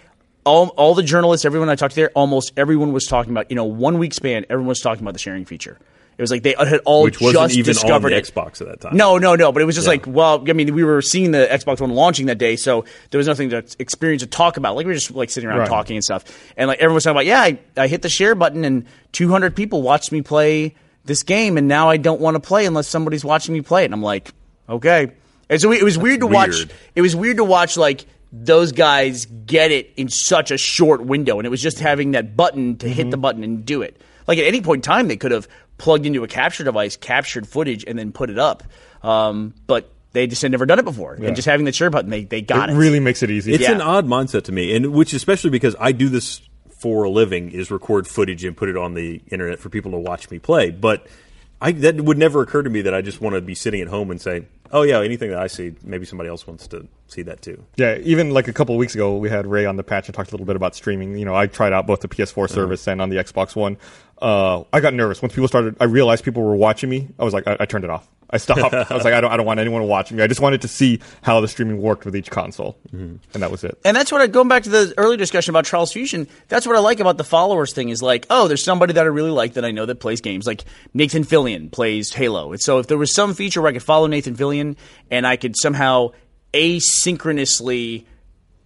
All, all the journalists, everyone I talked to there, almost everyone was talking about. You know, one week span, everyone was talking about the sharing feature. It was like they had all Which just discovered the it. Xbox at that time. No, no, no. But it was just Yeah. like, well, I mean, we were seeing the Xbox One launching that day, so there was nothing to experience to talk about. Like we were just like sitting around Right. talking and stuff, and like everyone was talking about, yeah, I, I hit the share button and 200 people watched me play this game, and now I don't want to play unless somebody's watching me play it. And I'm like, okay. And so it was weird to watch. It was weird to watch like those guys get it in such a short window, and it was just having that button to hit the button and do it. Like at any point in time, they could have plugged into a capture device, captured footage, and then put it up. Um, but they just had never done it before, and just having the share button, they they got it. It really makes it easy. It's Yeah. an odd mindset to me, and which especially because I do this for a living is record footage and put it on the internet for people to watch me play. But I that would never occur to me that I just want to be sitting at home and say, "Oh yeah, anything that I see, maybe somebody else wants to see that too." Yeah, even like a couple of weeks ago, we had Ray on the patch and talked a little bit about streaming. You know, I tried out both the PS4 mm-hmm. service and on the Xbox One. Uh, I got nervous once people started. I realized people were watching me. I was like, I, I turned it off. I stopped. I was like, I don't, I don't want anyone watching me. I just wanted to see how the streaming worked with each console, and that was it. And that's what I going back to the earlier discussion about Trials Fusion. That's what I like about the followers thing is like, oh, there's somebody that I really like that I know that plays games. Like Nathan Fillion plays Halo. And so if there was some feature where I could follow Nathan Fillion and I could somehow asynchronously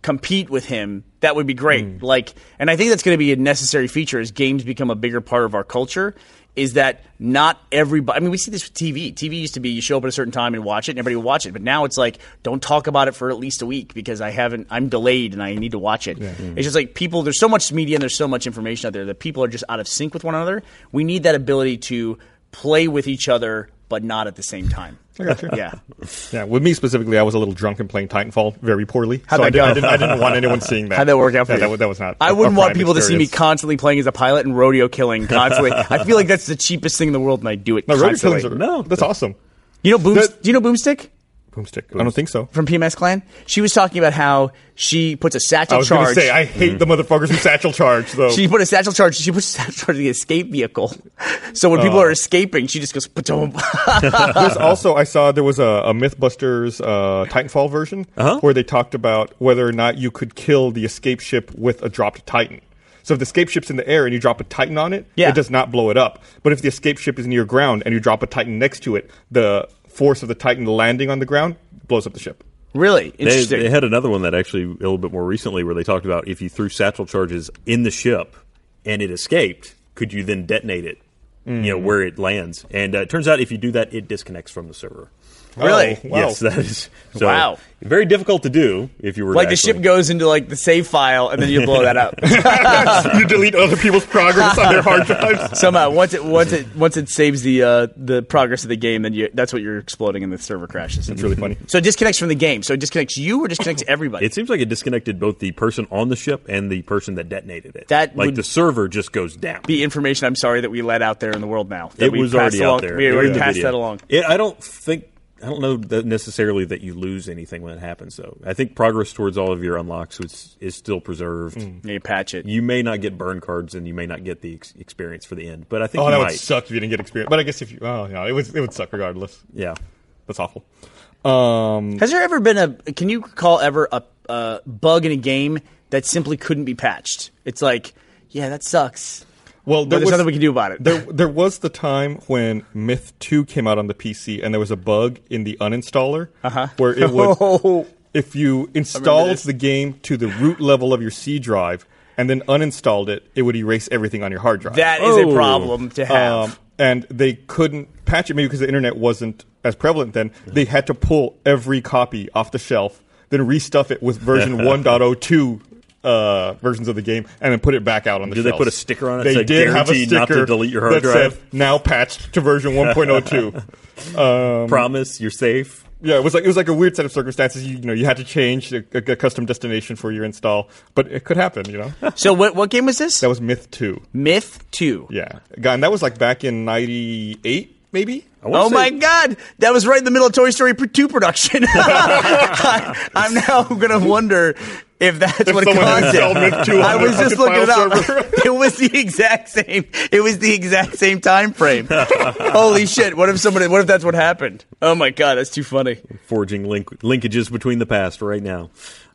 compete with him, that would be great. Hmm. Like, and I think that's going to be a necessary feature as games become a bigger part of our culture. is that not everybody. I mean, we see this with TV. TV used to be you show up at a certain time and watch it, and everybody would watch it. But now it's like, don't talk about it for at least a week because I haven't. I'm delayed and I need to watch it. It's hmm. just like people. There's so much media and there's so much information out there that people are just out of sync with one another. We need that ability to play with each other, but not at the same time. I got you. Yeah. Yeah, with me specifically, I was a little drunk and playing Titanfall very poorly. How'd so I, that did, go? I, didn't, I didn't want anyone seeing that. How'd that work out for yeah, you? That, that was not. I a- wouldn't a want prime people to see me constantly playing as a pilot and rodeo killing constantly. I feel like that's the cheapest thing in the world, and I do it No, rodeo constantly. killings are, No. that's awesome. You know, Boom, That- do you know Boomstick Boomstick. I don't think so. from PMS Clan? She was talking about how she puts a satchel I was going to say I hate the motherfuckers who satchel charge. Though she put a satchel charge. She puts a satchel charge in the escape vehicle. So when Oh. people are escaping, she just goes. "Ba-dum." There's also I saw there was a, a MythBusters uh, Titanfall version Uh-huh. where they talked about whether or not you could kill the escape ship with a dropped Titan. So if the escape ship's in the air and you drop a Titan on it, Yeah. it does not blow it up. But if the escape ship is near ground and you drop a Titan next to it, the force of the Titan landing on the ground blows up the ship. really They, interesting. they had another one that actually a little bit more recently where they talked about if you threw satchel charges in the ship and it escaped, could you then detonate it? You Mm. know where it lands, and uh, it turns out if you do that, it disconnects from the server. Really? Oh, wow. Yes, that is so Wow. Very difficult to do if you were like to the ship goes into like the save file, and then you blow that up. you delete other people's progress on their hard drives. Somehow, once it once it once it saves the uh, the progress of the game, then you, that's what you're exploding, and the server crashes. It's really funny. So it disconnects from the game. So it disconnects you, or disconnects everybody. It seems like it disconnected both the person on the ship and the person that detonated it. That like the server just goes down. be information. I'm sorry that we let out there in the world now. That it we was passed already along, out there. We It was already the passed that along. It, I don't think. I don't know that necessarily that you lose anything when it happens, though. I think progress towards all of your unlocks is, is still preserved. Yeah, you patch it. You may not get burn cards, and you may not get the ex- experience for the end, but I think Oh, you that might. would suck if you didn't get experience. But I guess if you, oh yeah, it would it would suck regardless. Yeah, That's awful. Um, Has there ever been a? Can you recall ever a, a bug in a game that simply couldn't be patched? It's like, yeah, that sucks. Well, But there's nothing we can do about it. There, there was the time when Myth 2 came out on the PC, and there was a bug in the uninstaller where it would, Oh. if you installed the game to the root level of your C drive and then uninstalled it, it would erase everything on your hard drive. That is a Oh. problem to have. Um, and they couldn't patch it, maybe because the internet wasn't as prevalent then. They had to pull every copy off the shelf, then restuff it with version 1.02 uh, versions of the game, and then put it back out on the Did they put a sticker on it They that did have a "Guaranteed not to sticker delete your hard that drive"? said, now patched to version 1.02. Um, promise you're safe. yeah, it was like it was like a weird set of circumstances. You, you know, you had to change a, a, a custom destination for your install, but it could happen. You know, so what? What game was this? that was Myth 2. Myth Two. Yeah, God, and that was like back in '98, maybe. Oh say- my God! That was right in the middle of Toy Story 2 production. I, am now going to wonder if that's what someone had caused it. Myth 2 on I was just looking it up. it was the exact same. It was the exact same time frame. Holy shit! What if somebody? What if that's what happened? Oh my God! That's too funny. forging link- linkages between the past right now.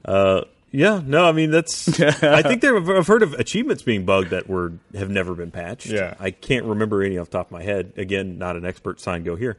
Uh, yeah, no, I mean that's. I think there. I've heard of achievements being bugged that were have never been patched. Yeah. I can't remember any off the top of my head. Again, not an expert. Sign go here,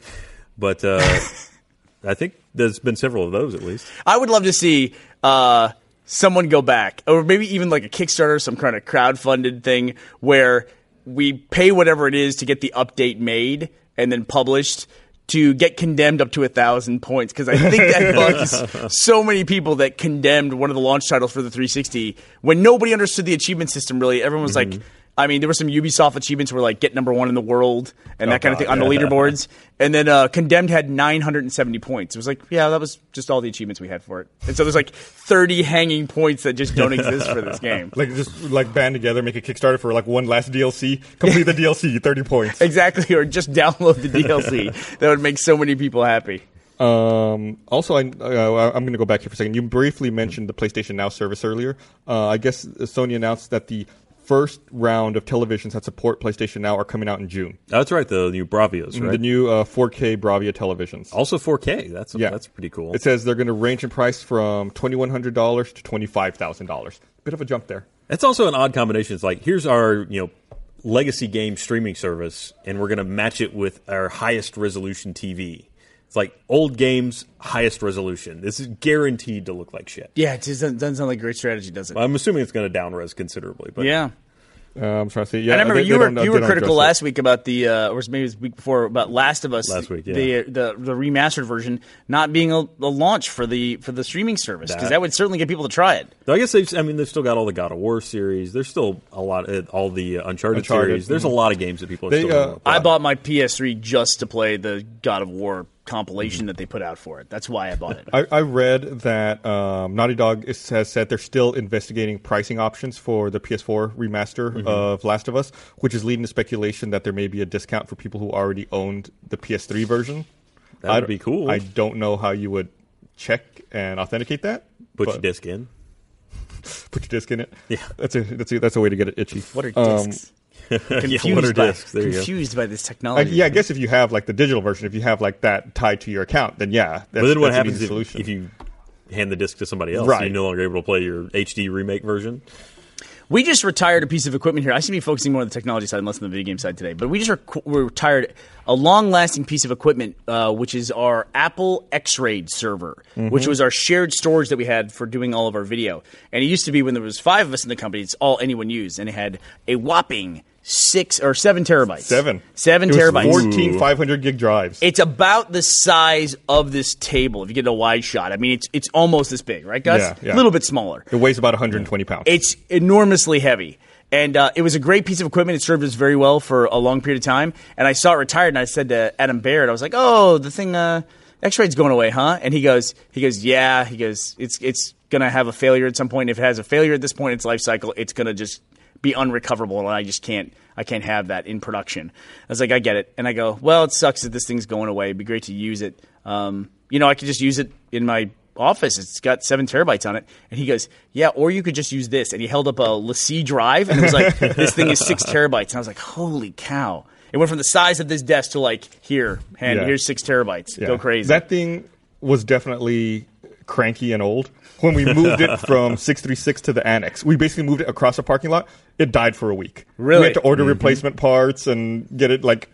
but uh, I think there's been several of those at least. I would love to see uh, someone go back, or maybe even like a Kickstarter, some kind of crowdfunded thing where we pay whatever it is to get the update made and then published to get condemned up to a thousand points because I think that bugs so many people that condemned one of the launch titles for the 360 when nobody understood the achievement system. Really, everyone was like. Mm-hmm. I mean, there were some Ubisoft achievements where like get number one in the world and that kind of God, thing on the leaderboards. And then uh, Condemned had 970 points. It was like, yeah, that was just all the achievements we had for it. And so there's like 30 hanging points that just don't exist for this game. Like just like band together, make a Kickstarter for like one last DLC, complete the DLC, 30 points. Exactly, or just download the DLC. that would make so many people happy. Um, also, I, uh, I'm going to go back here for a second. You briefly mentioned the PlayStation Now service earlier. Uh, I guess Sony announced that the first round of televisions that support PlayStation Now are coming out in June. That's right. The new Bravias, right? The new uh, 4K Bravia televisions. also 4K. That's yeah, that's pretty cool. It says they're going to range in price from $2,100 to $25,000. Bit of a jump there. It's also an odd combination. It's like here's our you know legacy game streaming service, and we're going to match it with our highest resolution TV. It's like old games, highest resolution. This is guaranteed to look like shit. Yeah, it doesn't, doesn't sound like a great strategy, does it? I'm assuming it's going to down res considerably, but yeah. Uh, I'm trying to see. Yeah, I remember they- you they were you were critical address it. last week about the uh, or maybe it was the week before about Last of Us Last week, yeah. the, the the remastered version not being a, a launch for the for the streaming service because That- that would certainly get people to try it. Though I guess they've. I mean, they've still got all the God of War series. There's still a lot. Uh, all the uh, Uncharted, Uncharted, series. There's mhm. a lot of games that people are They, still. uh, I bought my PS3 just to play the God of War compilation that they put out for it. That's why I bought it. I, I read that um, Naughty Dog is, has said they're still investigating pricing options for the PS4 remaster Mm-hmm. of Last of Us, which is leading to speculation that there may be a discount for people who already owned the PS3 version. That I would be cool. I don't know how you would check and authenticate that. Put but your disc in. put your disc in it. Yeah. that's a that's a, that's a way to get it itchy. What are Um, discs? yeah, confused what are by, discs? There you go. confused by this I, technology. yeah, I guess if you have like the digital version, if you have like that tied to your account, then yeah. That's, But then what that's happens if, solution. if you hand the disc to somebody else? Right. You're no longer able to play your HD remake version. We just retired a piece of equipment here. I should be focusing more on the technology side and less on the video game side today. But we just rec- we retired a long-lasting piece of equipment, uh, which is our Apple X-Ray server, which was our shared storage that we had for doing all of our video. And it used to be when there was five of us in the company, it's all anyone used, and it had a whopping six or seven terabytes. seven, seven It was terabytes. 14 500 gig drives. It's about the size of this table. If you get a wide shot, I mean, it's it's almost this big, right, Gus? Yeah, yeah. A little bit smaller. It weighs about 120 pounds. It's enormously heavy. And uh, it was a great piece of equipment. It served us very well for a long period of time. And I saw it retired, and I said to Adam Baird, I was like, "Oh, the thing, uh, X-ray's going away, huh?" And he goes, "He goes, yeah." He goes, "It's it's gonna have a failure at some point. If it has a failure at this point in its life cycle, it's gonna just be unrecoverable, and I just can't I can't have that in production." I was like, "I get it." And I go, "Well, it sucks that this thing's going away. It'd be great to use it. Um, you know, I could just use it in my." office. It's got seven terabytes on it. And he goes, Yeah, or you could just use this. And he held up a LaCie drive and it was like, This thing is six terabytes. And I was like, Holy cow. It went from the size of this desk to like, Here, hand, Yeah. here's six terabytes. Yeah. Go crazy. That thing was definitely cranky and old. When we moved it from 636 to the annex, we basically moved it across a parking lot. It died for a week. Really? We had to order mm-hmm. replacement parts and get it like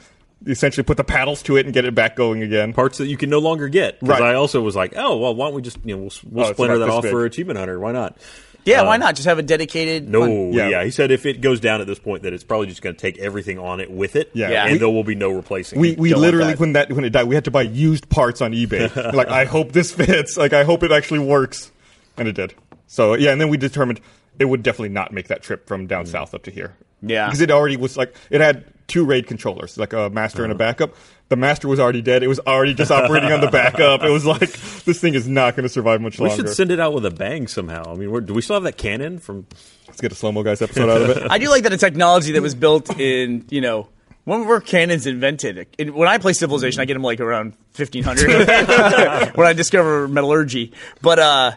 essentially put the paddles to it and get it back going again. Parts that you can no longer get. Because Right. I also was like, oh well, why don't we just you know we'll, we'll Oh, splinter that off big. for Achievement Hunter? Why not? Yeah, uh, why not? Just have a dedicated. No, one. yeah. Yeah. He said if it goes down at this point, that it's probably just going to take everything on it with it. Yeah. Yeah. and We- there will be no replacing. We it. we Don't literally that. when that when it died, we had to buy used parts on eBay. like I hope this fits. Like I hope it actually works, and it did. So yeah, and then we determined it would definitely not make that trip from down mm. south up to here. Yeah. because it already was like it had two RAID controllers, like a master and a backup. The master was already dead. It was already just operating on the backup. It was like this thing is not going to survive much longer. we should send it out with a bang somehow. I mean, we're, do we still have that cannon from? Let's get a slow mo guys episode out of it. I do like that a technology that was built in, you know, when were cannons invented? It- when I play Civilization, I get them like around 1500 when I discover metallurgy. But uh,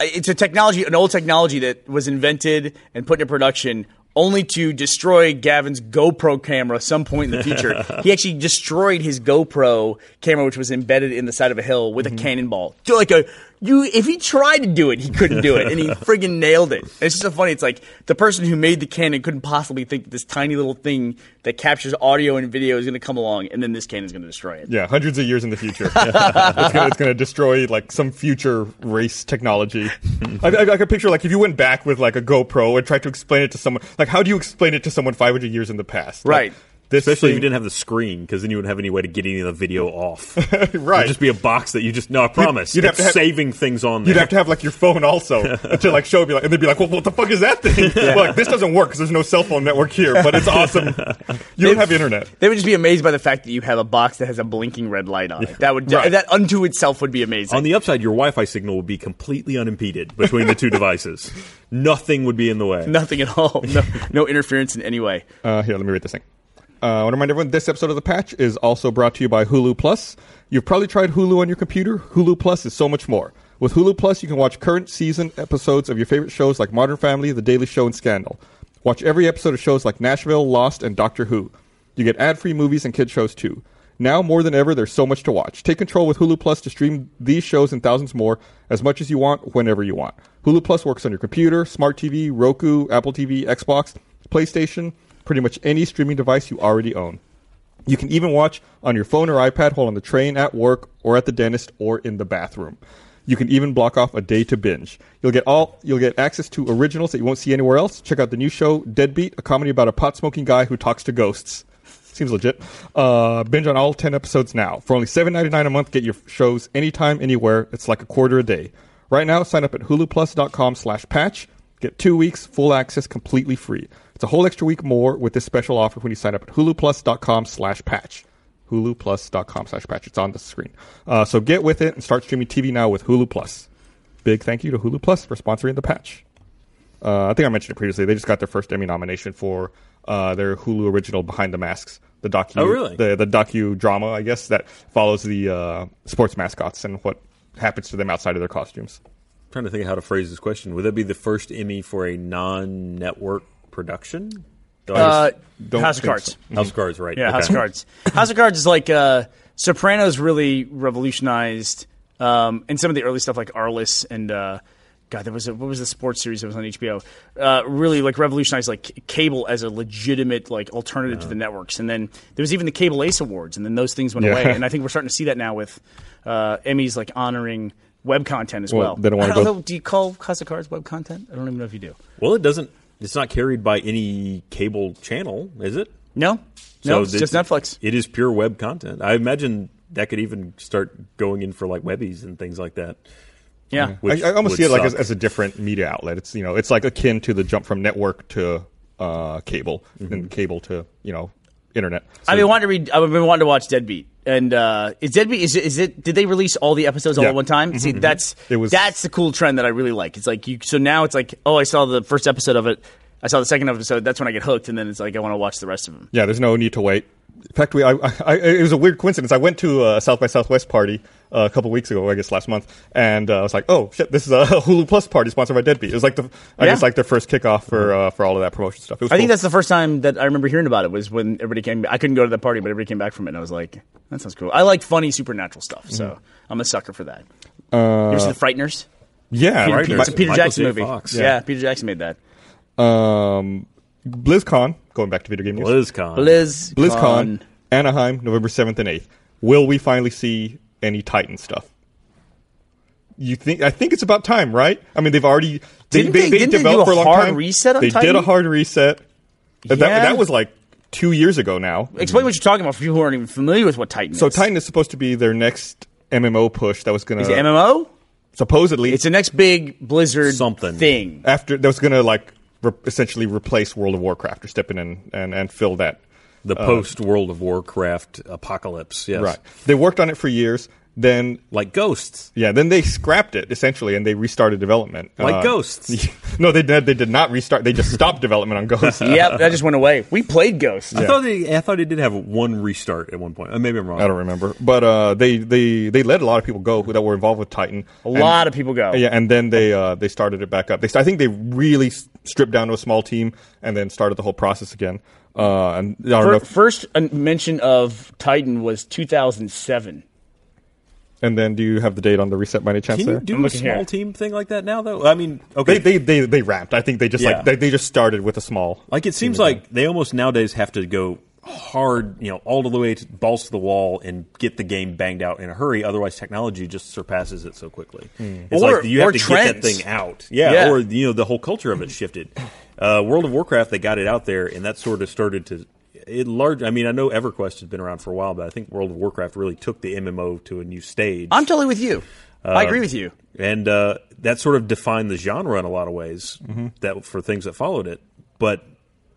it's a technology, an old technology that was invented and put into production only to destroy Gavin's GoPro camera some point in the future. he actually destroyed his GoPro camera, which was embedded in the side of a hill, with a mm-hmm. cannonball. Like a you, if he tried to do it, he couldn't do it, and he friggin' nailed it. It's just so funny. It's like the person who made the cannon couldn't possibly think that this tiny little thing that captures audio and video is going to come along, and then this cannon's going to destroy it. Yeah, hundreds of years in the future, it's it's gonna destroy like some future race technology. I, I, I could picture like if you went back with like a GoPro and tried to explain it to someone, like how do you explain it to someone 500 years in the past? Like, Right. This Especially if you didn't have the screen, because then you wouldn't have any way to get any of the video off. right. It'd just be a box that you just no. I promise. you'd have it's to have- saving things on there. You'd have to have like your phone also to like show me like, and they'd be like, well, what the fuck is that thing? Well, like this doesn't work because there's no cell phone network here, but it's awesome. You don't have internet. They would just be amazed by the fact that you have a box that has a blinking red light on it. That would Right. that unto itself would be amazing. On the upside, your Wi-Fi signal would be completely unimpeded between the two devices. Nothing would be in the way. Nothing at all. No, no interference in any way. Uh, here, let me read this thing. Uh, I want to remind everyone this episode of The Patch is also brought to you by Hulu Plus. You've probably tried Hulu on your computer. Hulu Plus is so much more. With Hulu Plus, you can watch current season episodes of your favorite shows like Modern Family, The Daily Show, and Scandal. Watch every episode of shows like Nashville, Lost, and Doctor Who. You get ad free movies and kid shows too. Now more than ever, there's so much to watch. Take control with Hulu Plus to stream these shows and thousands more as much as you want, whenever you want. Hulu Plus works on your computer, smart TV, Roku, Apple TV, Xbox, PlayStation, pretty much any streaming device you already own. You can even watch on your phone or iPad while on the train, at work, or at the dentist, or in the bathroom. You can even block off a day to binge. You'll get all you'll get access to originals that you won't see anywhere else. Check out the new show Deadbeat, a comedy about a pot smoking guy who talks to ghosts. Seems legit. Uh, binge on all 10 episodes now. For only $7.99 a month, get your shows anytime, anywhere. It's like a quarter a day. Right now, sign up at huluplus.com slash patch. Get two weeks, full access, completely free. It's a whole extra week more with this special offer when you sign up at huluplus.com slash patch. huluplus.com slash patch. It's on the screen. Uh, so get with it and start streaming TV now with Hulu Plus. Big thank you to Hulu Plus for sponsoring the patch. Uh, I think I mentioned it previously. They just got their first Emmy nomination for uh, their Hulu original Behind the Masks, the docu, Oh, really? the the docu drama, I guess that follows the uh, sports mascots and what happens to them outside of their costumes. I'm trying to think of how to phrase this question. Would that be the first Emmy for a non-network production? Do Uh, don't House of Cards. so. House of Cards, right? Yeah, Okay. House of Cards. House of Cards is like uh, Sopranos really revolutionized, um, and some of the early stuff like Arliss and uh, God, there was a, what was the sports series that was on HBO? Uh, really like revolutionized like cable as a legitimate like alternative to the networks, and then there was even the Cable Ace Awards, and then those things went Yeah. away, and I think we're starting to see that now with uh, Emmys like honoring web content as Well, well. they don't wanna I don't go- know, Do you call House of Cards web content? I don't even know if you do. Well, it doesn't. It's not carried by any cable channel, is it? No, no, it's the- just Netflix. It is pure web content. I imagine that could even start going in for like Webbies and things like that. Yeah. Which I, I almost see it like as, as a different media outlet. It's you know it's like akin to the jump from network to uh, cable and cable to you know internet. I've been wanting to read. I've been wanting to watch Deadbeat, and uh, is Deadbeat is it, is it? Did they release all the episodes all Yeah. at one time? See, that's It was- that's the cool trend that I really like. It's like you. So now it's like, oh, I saw the first episode of it. I saw the second episode. That's when I get hooked, and then it's like I want to watch the rest of them. Yeah, there's no need to wait. In fact, we I, I, it was a weird coincidence. I went to a South by Southwest party uh, a couple weeks ago, I guess last month, and uh, I was like, "Oh shit, this is a Hulu Plus party sponsored by Deadbeat." It was like the I Yeah. guess like their first kickoff for uh, for all of that promotion stuff. It was I think that's the first time that I remember hearing about it was when everybody came. I couldn't go to the party, but everybody came back from it, and I was like, "That sounds cool." I like funny supernatural stuff, so Mm-hmm. I'm a sucker for that. Uh, you ever see the Frighteners? yeah, Peter, right. Peter, it's a Peter Michael Jackson J. movie. Fox. Yeah. Peter Jackson made that. Um, BlizzCon, going back to video game news. BlizzCon. Blizz BlizzCon, Anaheim, November 7th and 8th. Will we finally see any Titan stuff? You think? I think it's about time, right? I mean, they've already they, Didn't they- didn't they do developed a for a long hard time. reset on They did a hard reset. That- Yeah. That, that was like two years ago now. Explain what you're talking about for people who aren't even familiar with what Titan So is. Titan is supposed to be their next MMO push that was going to. is it to MMO? supposedly It's the next big Blizzard Something. thing. after that was going to like re- essentially replace World of Warcraft or step in and and, and fill that. the uh, post World of Warcraft apocalypse. Yes, Right. They worked on it for years. Then Like ghosts. Yeah, then they scrapped it essentially, and they restarted development. Uh, Like Ghosts. no, they did. They did not restart. They just stopped development on Ghosts. yep, that just went away. We played Ghost. I thought they, I thought it did have one restart at one point. Uh, maybe I'm wrong. I don't remember, but uh, they they they let a lot of people go that were involved with Titan. A lot of people go. Yeah, and then they uh, they started it back up. They, I think they really stripped down to a small team and then started the whole process again. Uh, and I don't know. If, First uh, mention of Titan was 2007. And then do you have the date on the reset by any chance Can there? you do I'm a small here. team thing like that now, though? I mean, okay. They, they they they ramped. I think they just Yeah. like they, they just started with a small. Like it seems like they almost nowadays have to go hard, you know, all the way to balls to the wall and get the game banged out in a hurry. Otherwise, technology just surpasses it so quickly. It's Or- like you have or to get that thing out, yeah, Yeah. Or you know, the whole culture of it shifted. Uh, World of Warcraft, they got it out there, and that sort of started to. It large. I mean, I know EverQuest has been around for a while, but I think World of Warcraft really took the MMO to a new stage. I'm totally with you. I uh, agree with you. and uh, that sort of defined the genre in a lot of ways mm-hmm. that for things that followed it but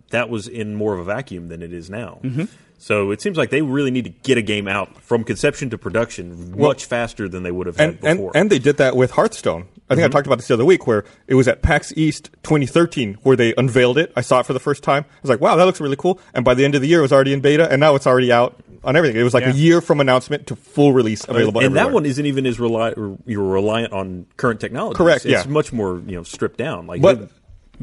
that was in more of a vacuum than it is now mm-hmm. so it seems like they really need to get a game out from conception to production much faster than they would have had and, and before and they did that with Hearthstone. I think I mm-hmm. talked about this the other week, where it was at PAX East 2013, where they unveiled it. I saw it for the first time. I was like, "Wow, that looks really cool!" And by the end of the year, it was already in beta, and now it's already out on everything. It was like Yeah. a year from announcement to full release, available. and that one isn't even as reli- you're reliant on current technology Correct, it's yeah. much more you know stripped down like but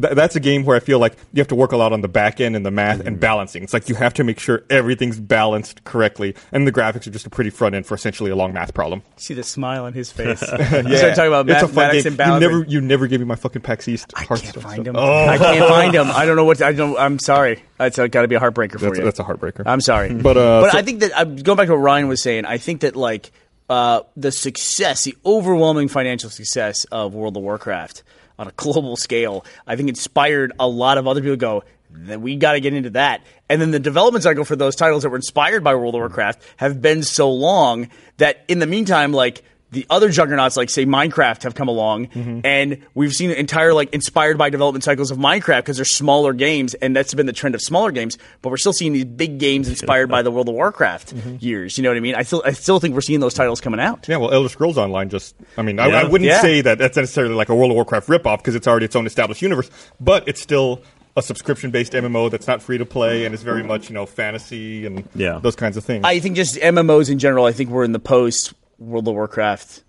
th- that's a game where I feel like you have to work a lot on the back end and the math Mm-hmm. and balancing. It's like you have to make sure everything's balanced correctly, and the graphics are just a pretty front end for essentially a long math problem. See the smile on his face. Yeah, Started talking about it's a fun mathematics and balancing. You never, you never gave me my fucking PAX East I can't find stuff. him. Oh, I can't find him. I don't know what. I don't. I'm sorry. That's got to be a heartbreaker for That's- you. that's a heartbreaker. I'm sorry, But, uh, but so- I think that uh, going back to what Ryan was saying, I think that like uh, the success, the overwhelming financial success of World of Warcraft on a global scale, I think inspired a lot of other people to go, then we got to get into that. And then the development cycle for those titles that were inspired by World of Warcraft have been so long that in the meantime, like the other juggernauts, like say Minecraft, have come along, mm-hmm. and we've seen entire like inspired by development cycles of Minecraft because they're smaller games, and that's been the trend of smaller games. But we're still seeing these big games inspired by the World of Warcraft mm-hmm. years. You know what I mean? I still, I still think we're seeing those titles coming out. Yeah, well, Elder Scrolls Online just, I mean, I, Yeah. I wouldn't Yeah. say that that's necessarily like a World of Warcraft ripoff because it's already its own established universe, but it's still a subscription based MMO that's not free to play and it's very much, you know, fantasy and Yeah. those kinds of things. I think just MMOs in general. I think we're in the post World of Warcraft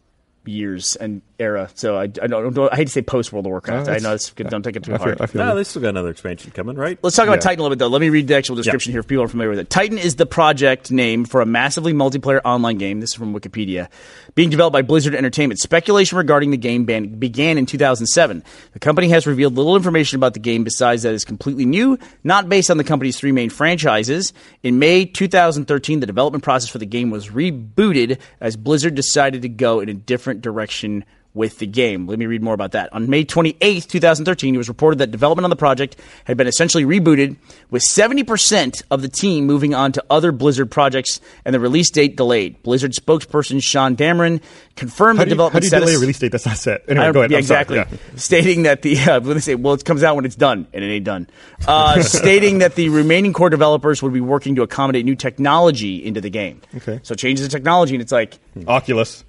years and era. So I, I don't, don't I hate to say post World of Warcraft. No, I know it's good. Don't take it too I feel, hard. I feel No, they still got another expansion coming, right? Let's talk about Yeah. Titan a little bit, though. Let me read the actual description here if people are familiar with it. Titan is the project name for a massively multiplayer online game. This is from Wikipedia. Being developed by Blizzard Entertainment. Speculation regarding the game ban- began in 2007. The company has revealed little information about the game besides that it's completely new, not based on the company's three main franchises. In May 2013, the development process for the game was rebooted as Blizzard decided to go in a different direction with the game. Let me read more about that. On May 28th, 2013, it was reported that development on the project had been essentially rebooted, with 70% of the team moving on to other Blizzard projects and the release date delayed. Blizzard spokesperson Shon Damron confirmed how the you, how development do you status. delay a release date that's not set? Anyway, go ahead. yeah, exactly. Yeah. Stating that the uh, when they say, well, it comes out when it's done, and it ain't done. Uh, stating that the remaining core developers would be working to accommodate new technology into the game. Okay. So changes the technology, and it's like Oculus.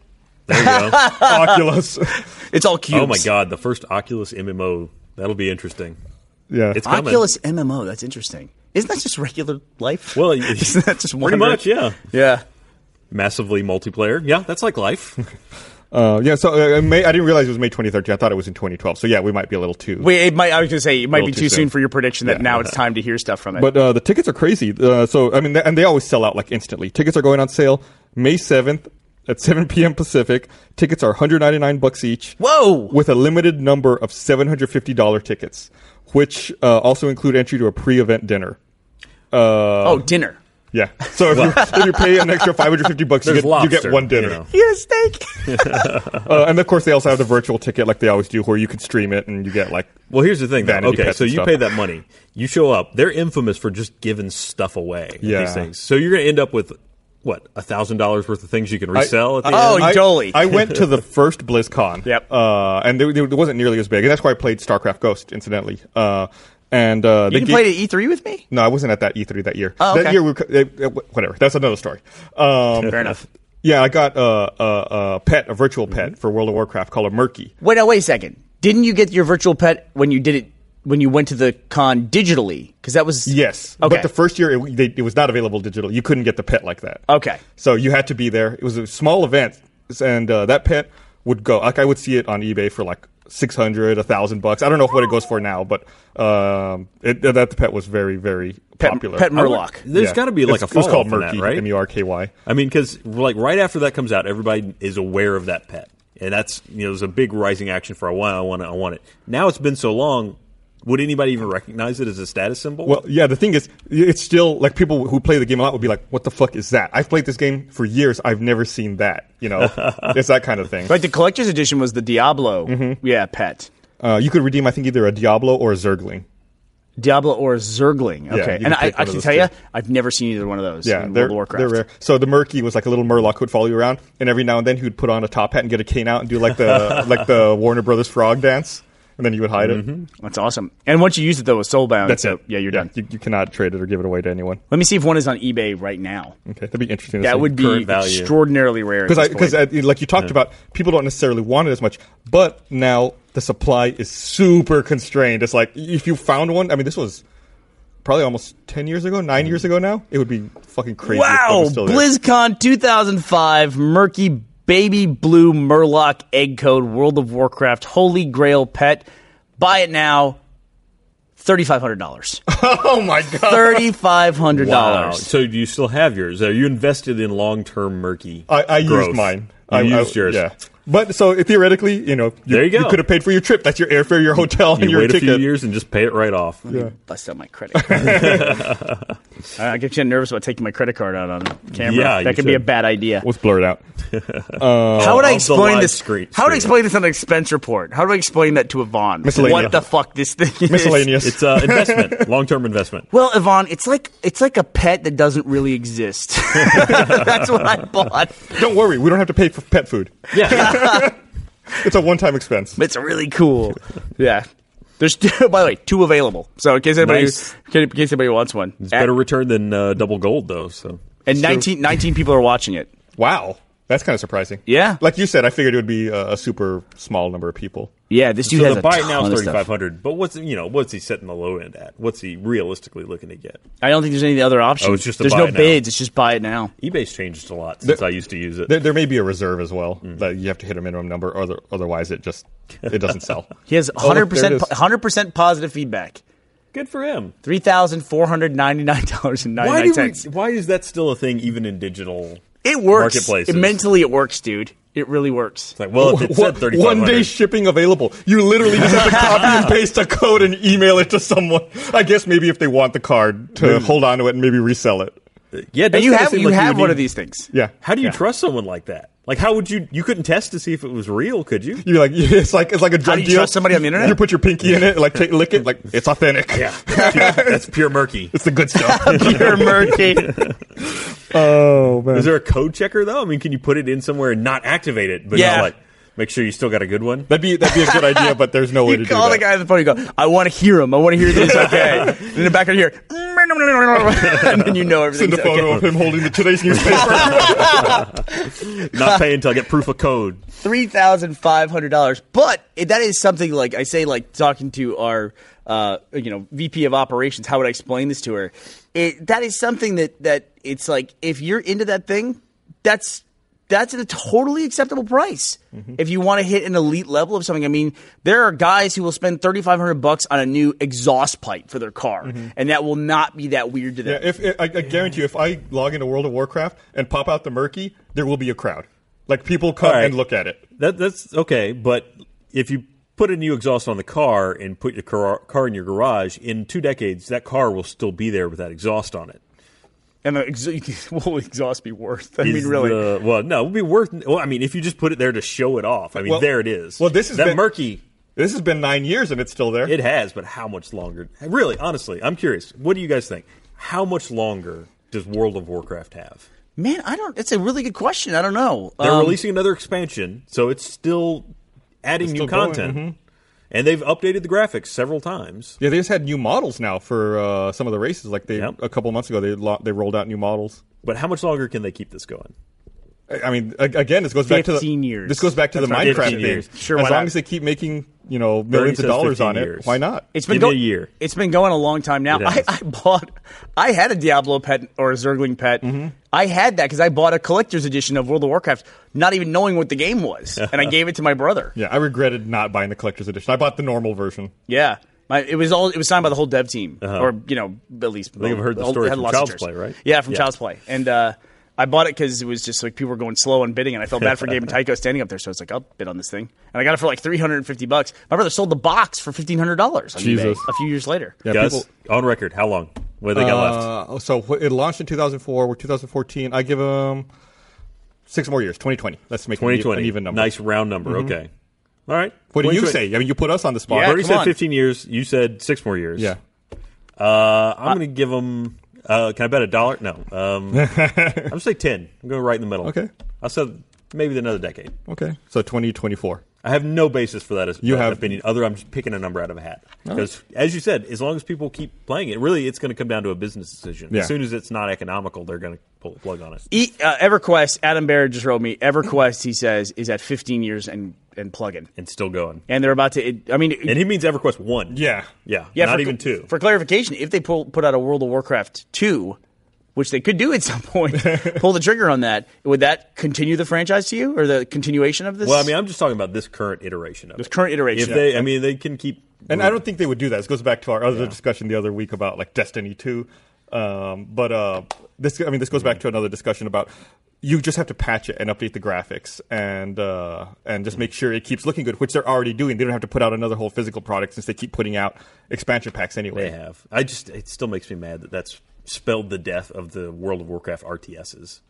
There you go. Oculus. it's all cubes. oh my god, the first Oculus MMO. That'll be interesting. Yeah. It's coming. Oculus MMO. That's interesting. Isn't that just regular life? Well, isn't that just pretty wondering? much, yeah. Yeah. Massively multiplayer. Yeah, that's like life. Uh, yeah, so uh, May, I didn't realize it was May 2013. I thought it was in 2012. So yeah, we might be a little too. Wait, it might. I was going to say it might be too too soon soon. for your prediction that Yeah. now it's time to hear stuff from it. But uh, the tickets are crazy. Uh, so I mean, th- and they always sell out like instantly. Tickets are going on sale May 7th at 7 p.m. Pacific. Tickets are 199 bucks each. Whoa! With a limited number of $750 tickets, which uh, also include entry to a pre-event dinner. Uh, oh, dinner. Yeah. So if, you, if you pay an extra 550 bucks, you There's get, you get lobster, one you dinner. know. You get a steak. Uh, and of course, they also have the virtual ticket, like they always do, where you can stream it and you get like. Well, here's the thing. Though. Okay, so you stuff. pay that money, you show up. They're infamous for just giving stuff away. Yeah. These things. So you're going to end up with what a thousand dollars worth of things you can resell at the Oh, end. I, totally. I went to the first BlizzCon. Yep. Uh, and there, there wasn't nearly as big, and that's why I played StarCraft Ghost, incidentally. Uh, and uh, You they can at E3 with me. No, I wasn't at that E3 that year. Oh, That year, we, uh, uh, whatever. That's another story. Um, Fair enough. Yeah, I got uh, a, a pet, a virtual Mm-hmm. pet for World of Warcraft called a Murky. Wait, no, wait a second. Didn't you get your virtual pet when you did it when you went to the con digitally? Because that was Yes, Okay. but the first year it, they, it was not available digital. You couldn't get the pet like that. Okay. So you had to be there. It was a small event, and uh, that pet would go. Like I would see it on eBay for like six hundred, a thousand bucks. I don't know what it goes for now, but um, it, that pet was very, very Pet- popular. Pet I would- Murloc. There's Yeah. got to be like It's- a It was follow-up called for Murky, that, right? M U R K Y. I mean, because like right after that comes out, everybody is aware of that pet, and that's you know there's a big rising action for a while. I want it. I want it. Now it's been so long. Would anybody even recognize it as a status symbol? Well, yeah. The thing is, it's still like people who play the game a lot would be like, "What the fuck is that?" I've played this game for years. I've never seen that. You know, it's that kind of thing. Like the collector's edition was the Diablo, Mm-hmm. yeah, pet. Uh, you could redeem, I think, either a Diablo or a Zergling. Diablo or a Zergling. Okay, you and I, I can those tell you. I've never seen either one of those. Yeah, in they're, World of Warcraft. they're rare. So the Murky was like a little Murloc who would follow you around, and every now and then he would put on a top hat and get a cane out and do like the like the Warner Brothers frog dance, and then you would hide it. Mm-hmm. That's awesome. And once you use it though, it's soulbound. That's so, it. Yeah, you're done. You, you cannot trade it or give it away to anyone. Let me see if one is on eBay right now. Okay, that'd be interesting. That would be value. extraordinarily rare. because Because like you talked about, people don't necessarily want it as much, but now the supply is super constrained. It's like if you found one, I mean, this was probably almost ten years ago, nine mm-hmm. years ago now. It would be fucking crazy. wow, was still there. BlizzCon 2005, murky baby blue Murloc egg code, World of Warcraft, Holy Grail pet. Buy it now. Thirty-five hundred dollars. Oh my god! Thirty-five hundred wow. dollars. So do you still have yours? Are you invested in long-term murky? I, I growth? used mine. You I, used yours. Yeah. But so theoretically, you know, you, There you go. could have paid for your trip. That's your airfare, your hotel, and You your wait a few years and just pay it right off. Yeah. Bust out my credit card. I get you nervous about taking my credit card out on camera. Yeah, that you could be a bad idea. Let's blur it out. How would I explain this? screen- how would I explain this on an expense report? How do I explain that to Yvonne? Miscellaneous. What the fuck this thing is? Miscellaneous. It's uh, investment, long term investment. Well, Yvonne, it's like it's like a pet that doesn't really exist. That's what I bought. Don't worry, we don't have to pay for pet food. Yeah, It's a one-time expense. It's really cool. Yeah. There's two, by the way two available. So in case anybody Nice. in case anybody wants one, it's better return than uh, double gold though. So and 19, 19 people are watching it. Wow, that's kind of surprising. Yeah. like you said, I figured it would be a, a super small number of people. Yeah, this dude so has the a buy ton now is thirty five hundred. But what's you know what's he setting the low end at? What's he realistically looking to get? I don't think there's any other options. Oh, it's just a there's buy no it now. bids. It's just buy it now. eBay's changed a lot since I used to use it. There, there may be a reserve as well Mm. that you have to hit a minimum number, or other, otherwise it just it doesn't sell. He has Oh, look, 100 there it percent is. 100 percent positive feedback. Good for him. Three thousand four hundred ninety nine dollars and ninety Why nine do cents. we, Why is that still a thing even in digital? It works. marketplaces? It, mentally, it works, dude. It really works. It's like well, if it One- said thirty one day shipping available. You literally just have to copy and paste a code and email it to someone. I guess maybe if they want the card to hold on to it and maybe resell it. Yeah, And you have you like have would one need- of these things. Yeah. How do you Yeah. trust someone like that? Like, how would you? You couldn't test to see if it was real, could you? You're like it's like it's like a drug do you deal. trust somebody on the internet? You put your pinky in it, like take, lick it, like it's authentic. Yeah, that's pure murky. it's the good stuff. Pure murky. oh man. Is there a code checker though? I mean, can you put it in somewhere and not activate it, but Yeah. not like make sure you still got a good one? That'd be that'd be a good idea, but there's no way to You do call that. the guy on the phone. You go, I want to hear him. I want to hear this. okay. and in the back of here, and then you know Send everything's a photo okay. of him holding the today's newspaper. Not paying until I get proof of code. three thousand five hundred dollars. But it- that is something like I say, like talking to our, uh, you know, VP of operations. How would I explain this to her? It, that is something that that it's like if you're into that thing, that's that's a totally acceptable price. Mm-hmm. If you want to hit an elite level of something, I mean, there are guys who will spend thirty five hundred bucks on a new exhaust pipe for their car, and that will not be that weird to them. Mm-hmm. Yeah, if I, I guarantee you, if I log into World of Warcraft and pop out the murky, there will be a crowd. Like people come right. and look at it. That that's okay, but if you put a new exhaust on the car and put your car, car in your garage, in two decades that car will still be there with that exhaust on it. And the ex- what will exhaust be worth? I Is mean, really. the- well, no, it would be worth. Well, I mean, if you just put it there to show it off, I mean, Well- there it is. well, this is that been- murky. This has been nine years and it's still there. It has, but how much longer? Really, honestly, I'm curious. What do you guys think? How much longer does World of Warcraft have? Man, I don't. It's a really good question. I don't know. They're Um, releasing another expansion, so it's still adding new still going, content, mhm. And they've updated the graphics several times. yeah, they just had new models now for uh, some of the races. Like they Yep. a couple months ago, they lo- they rolled out new models. But how much longer can they keep this going? I- I mean, a- again, this goes back to the 15 years. This goes back to That's the right. Minecraft thing. Sure, as long not? as they keep making you know millions of dollars 15 on it, years. why not? It's been Give me a year. It's been going a long time now. I. I bought. I had a Diablo pet or a Zergling pet. Mm-hmm. I had that because I bought a collector's edition of World of Warcraft, not even knowing what the game was, and I gave it to my brother. yeah, I regretted not buying the collector's edition. I bought the normal version. Yeah. My, it was all. It was signed by the whole dev team, Uh-huh. or you know, at least. I think I've heard the story from Child's Play, right? Yeah, from Yeah. Child's Play, and uh, I bought it because it was just like people were going slow on bidding, and I felt bad for Gabe and Tycho standing up there, so I was like, I'll bid on this thing, and I got it for like three hundred and fifty bucks. My brother sold the box for fifteen hundred dollars on eBay Jesus. a few years later. Yeah, Guys, people- on record, how long? What do they got left? Uh, so it launched in 2004. We're 2014. I give them six more years. 2020. Let's make it an e- 2020. an even number. Nice round number. Okay. All right. What do you say? I mean, you put us on the spot. Yeah, Burnie said on. 15 years. You said six more years. Yeah. Uh, I'm going to give them. Uh, can I bet a dollar? No. Um, I'm going to say 10. I'm going right in the middle. Okay. I said maybe another decade. Okay. So 2024. I have no basis for that, as, You that have- opinion. Other, I'm just picking a number out of a hat. Because, as you said, as long as people keep playing it, really, it's going to come down to a business decision. Yeah. As soon as it's not economical, they're going to pull the plug on it. E, uh, EverQuest, Adam Barrett just wrote me. EverQuest, he says, is at 15 years and and plug-in, And still going. and they're about to. It, I mean, And he means EverQuest 1. Yeah. Yeah. yeah, not for, even 2. For clarification, if they pull, put out a World of Warcraft two, which they could do at some point, pull the trigger on that. Would that continue the franchise to you, or the continuation of this? well, I mean, I'm just talking about this current iteration of it. This it. current iteration. If they, I mean, they can keep. And I don't think they would do that. This goes back to our other discussion the other week about like Destiny 2. Um, but uh, this, I mean, this goes back to another discussion about you just have to patch it and update the graphics and uh, and just make sure it keeps looking good, which they're already doing. They don't have to put out another whole physical product since they keep putting out expansion packs anyway. They have. I just it still makes me mad that that's spelled the death of the World of Warcraft RTSs.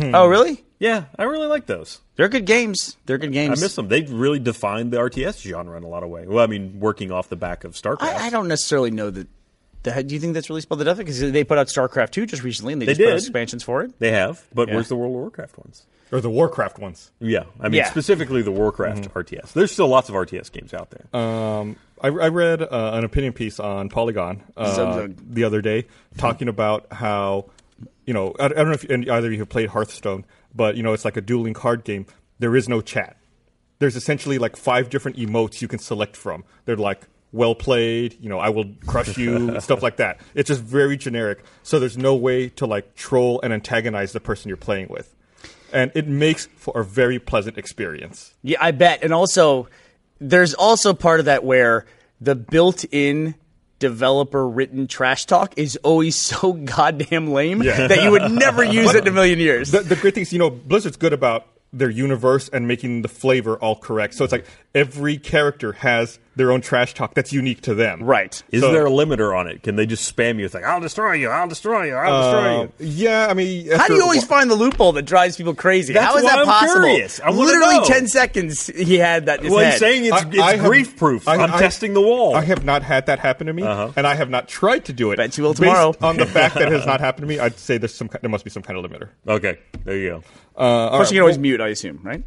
Oh, really? Yeah, I really like those. They're good games. They're good games. I miss them. They've really defined the RTS genre in a lot of ways. Well, I mean, working off the back of StarCraft. I, I don't necessarily know that. That- do you think that's really spelled the death? Because they put out StarCraft 2 just recently, and they, They just put out did. expansions for it. They have, but Yeah. where's the World of Warcraft ones? Or the Warcraft ones. Yeah, I mean Yeah. specifically the Warcraft RTS. There's still lots of RTS games out there. Um, I, I read uh, an opinion piece on Polygon uh, the other day talking about how, you know, I, I don't know if any, either of you have played Hearthstone, but, you know, it's like a dueling card game. There is no chat. There's essentially like five different emotes you can select from. They're like, well played, you know, I will crush you, stuff like that. It's just very generic. So there's no way to like troll and antagonize the person you're playing with. And it makes for a very pleasant experience. Yeah, I bet. And also, there's also part of that where the built-in developer written trash talk is always so goddamn lame Yeah. that you would never use it in a million years. the, the great thing is, you know, Blizzard's good about their universe and making the flavor all correct. So it's like every character has their own trash talk that's unique to them. right. Is so- there a limiter on it? Can they just spam you? It's like I'll destroy you. I'll destroy you. I'll destroy Uh, you. yeah, I mean, How do you always find the loophole that drives people crazy? That's How is why that I'm possible? curious. I wanna Literally know. ten seconds he had that Well, he's saying it's, I- it's grief proof. I- I'm I- testing the wall. I have not had that happen to me, Uh-huh. and I have not tried to do it. Bet you will Based tomorrow. on the fact that it has not happened to me, I'd say there's some there must be some kind of limiter. okay, there you go. Uh, course, right, you can always well, mute. I assume, right?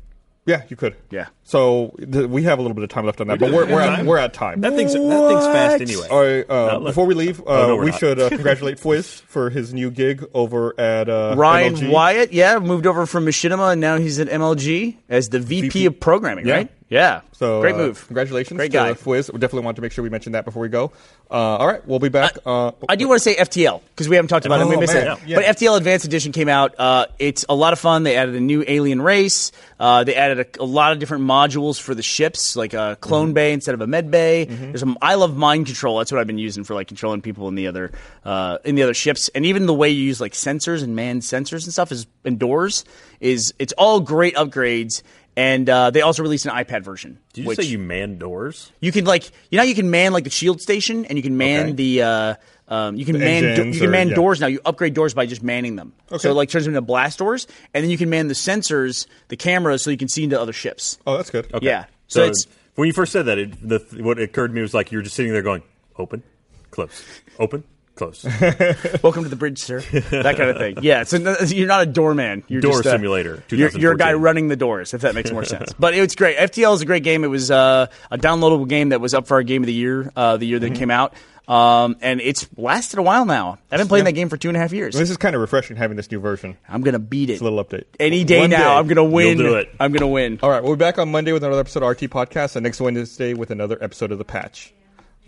yeah, you could. Yeah. So th- we have a little bit of time left on that, but we're we're at, Time. we're at time. That thing's that thing's fast anyway. All right, uh, let- before we leave, uh, Oh, no, we're we not. should uh, congratulate Fwiz for his new gig over at uh, Ryan MLG. Wyatt, yeah, moved over from Machinima, and now he's at MLG as the VP, VP. of programming, Yeah. right? Yeah. So great uh, move. congratulations, Great to guy. Fwiz. We definitely want to make sure we mention that before we go. Uh, all right, we'll be back. uh, I do want to say FTL because we haven't talked about it. and We Oh, missed man. it. Yeah. But FTL Advanced Edition came out. Uh, it's a lot of fun. They added a new alien race. Uh, they added a, a lot of different modules for the ships, like a clone Mm-hmm. bay instead of a med bay. There's a, I love mind control. That's what I've been using for like controlling people in the other uh, in the other ships. And even the way you use like sensors and manned sensors and stuff is and doors is it's all great upgrades. And uh, they also released an iPad version. Did you which say you man doors? you can like you know you can man like the shield station and you can man Okay. the uh, um, you can man do- you can or- man yeah. doors now. You upgrade doors by just manning them. Okay. So it like turns them into blast doors, and then you can man the sensors, the cameras, so you can see into other ships. oh, that's good. Okay. Yeah. So, So, it's when you first said that, it, the, what occurred to me was like you were just sitting there going, open, close, open, close. welcome to the bridge, sir. That kind of thing. Yeah. So you're not a doorman. You're Door just, uh, Simulator, You're, you're a guy running the doors, if that makes more sense. But it's great. FTL is a great game. It was uh, a downloadable game that was up for our game of the year, uh, the year that it came out. Um, and it's lasted a while now. I've been playing Yeah. that game for two and a half years. This is kind of refreshing having this new version. I'm gonna beat it. It's a little update. Any day One now, day. I'm gonna win. You'll do it. I'm gonna win. All right, we'll be back on Monday with another episode of RT Podcast, and next Wednesday with another episode of The Patch.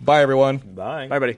Bye, everyone. Bye. Bye, buddy.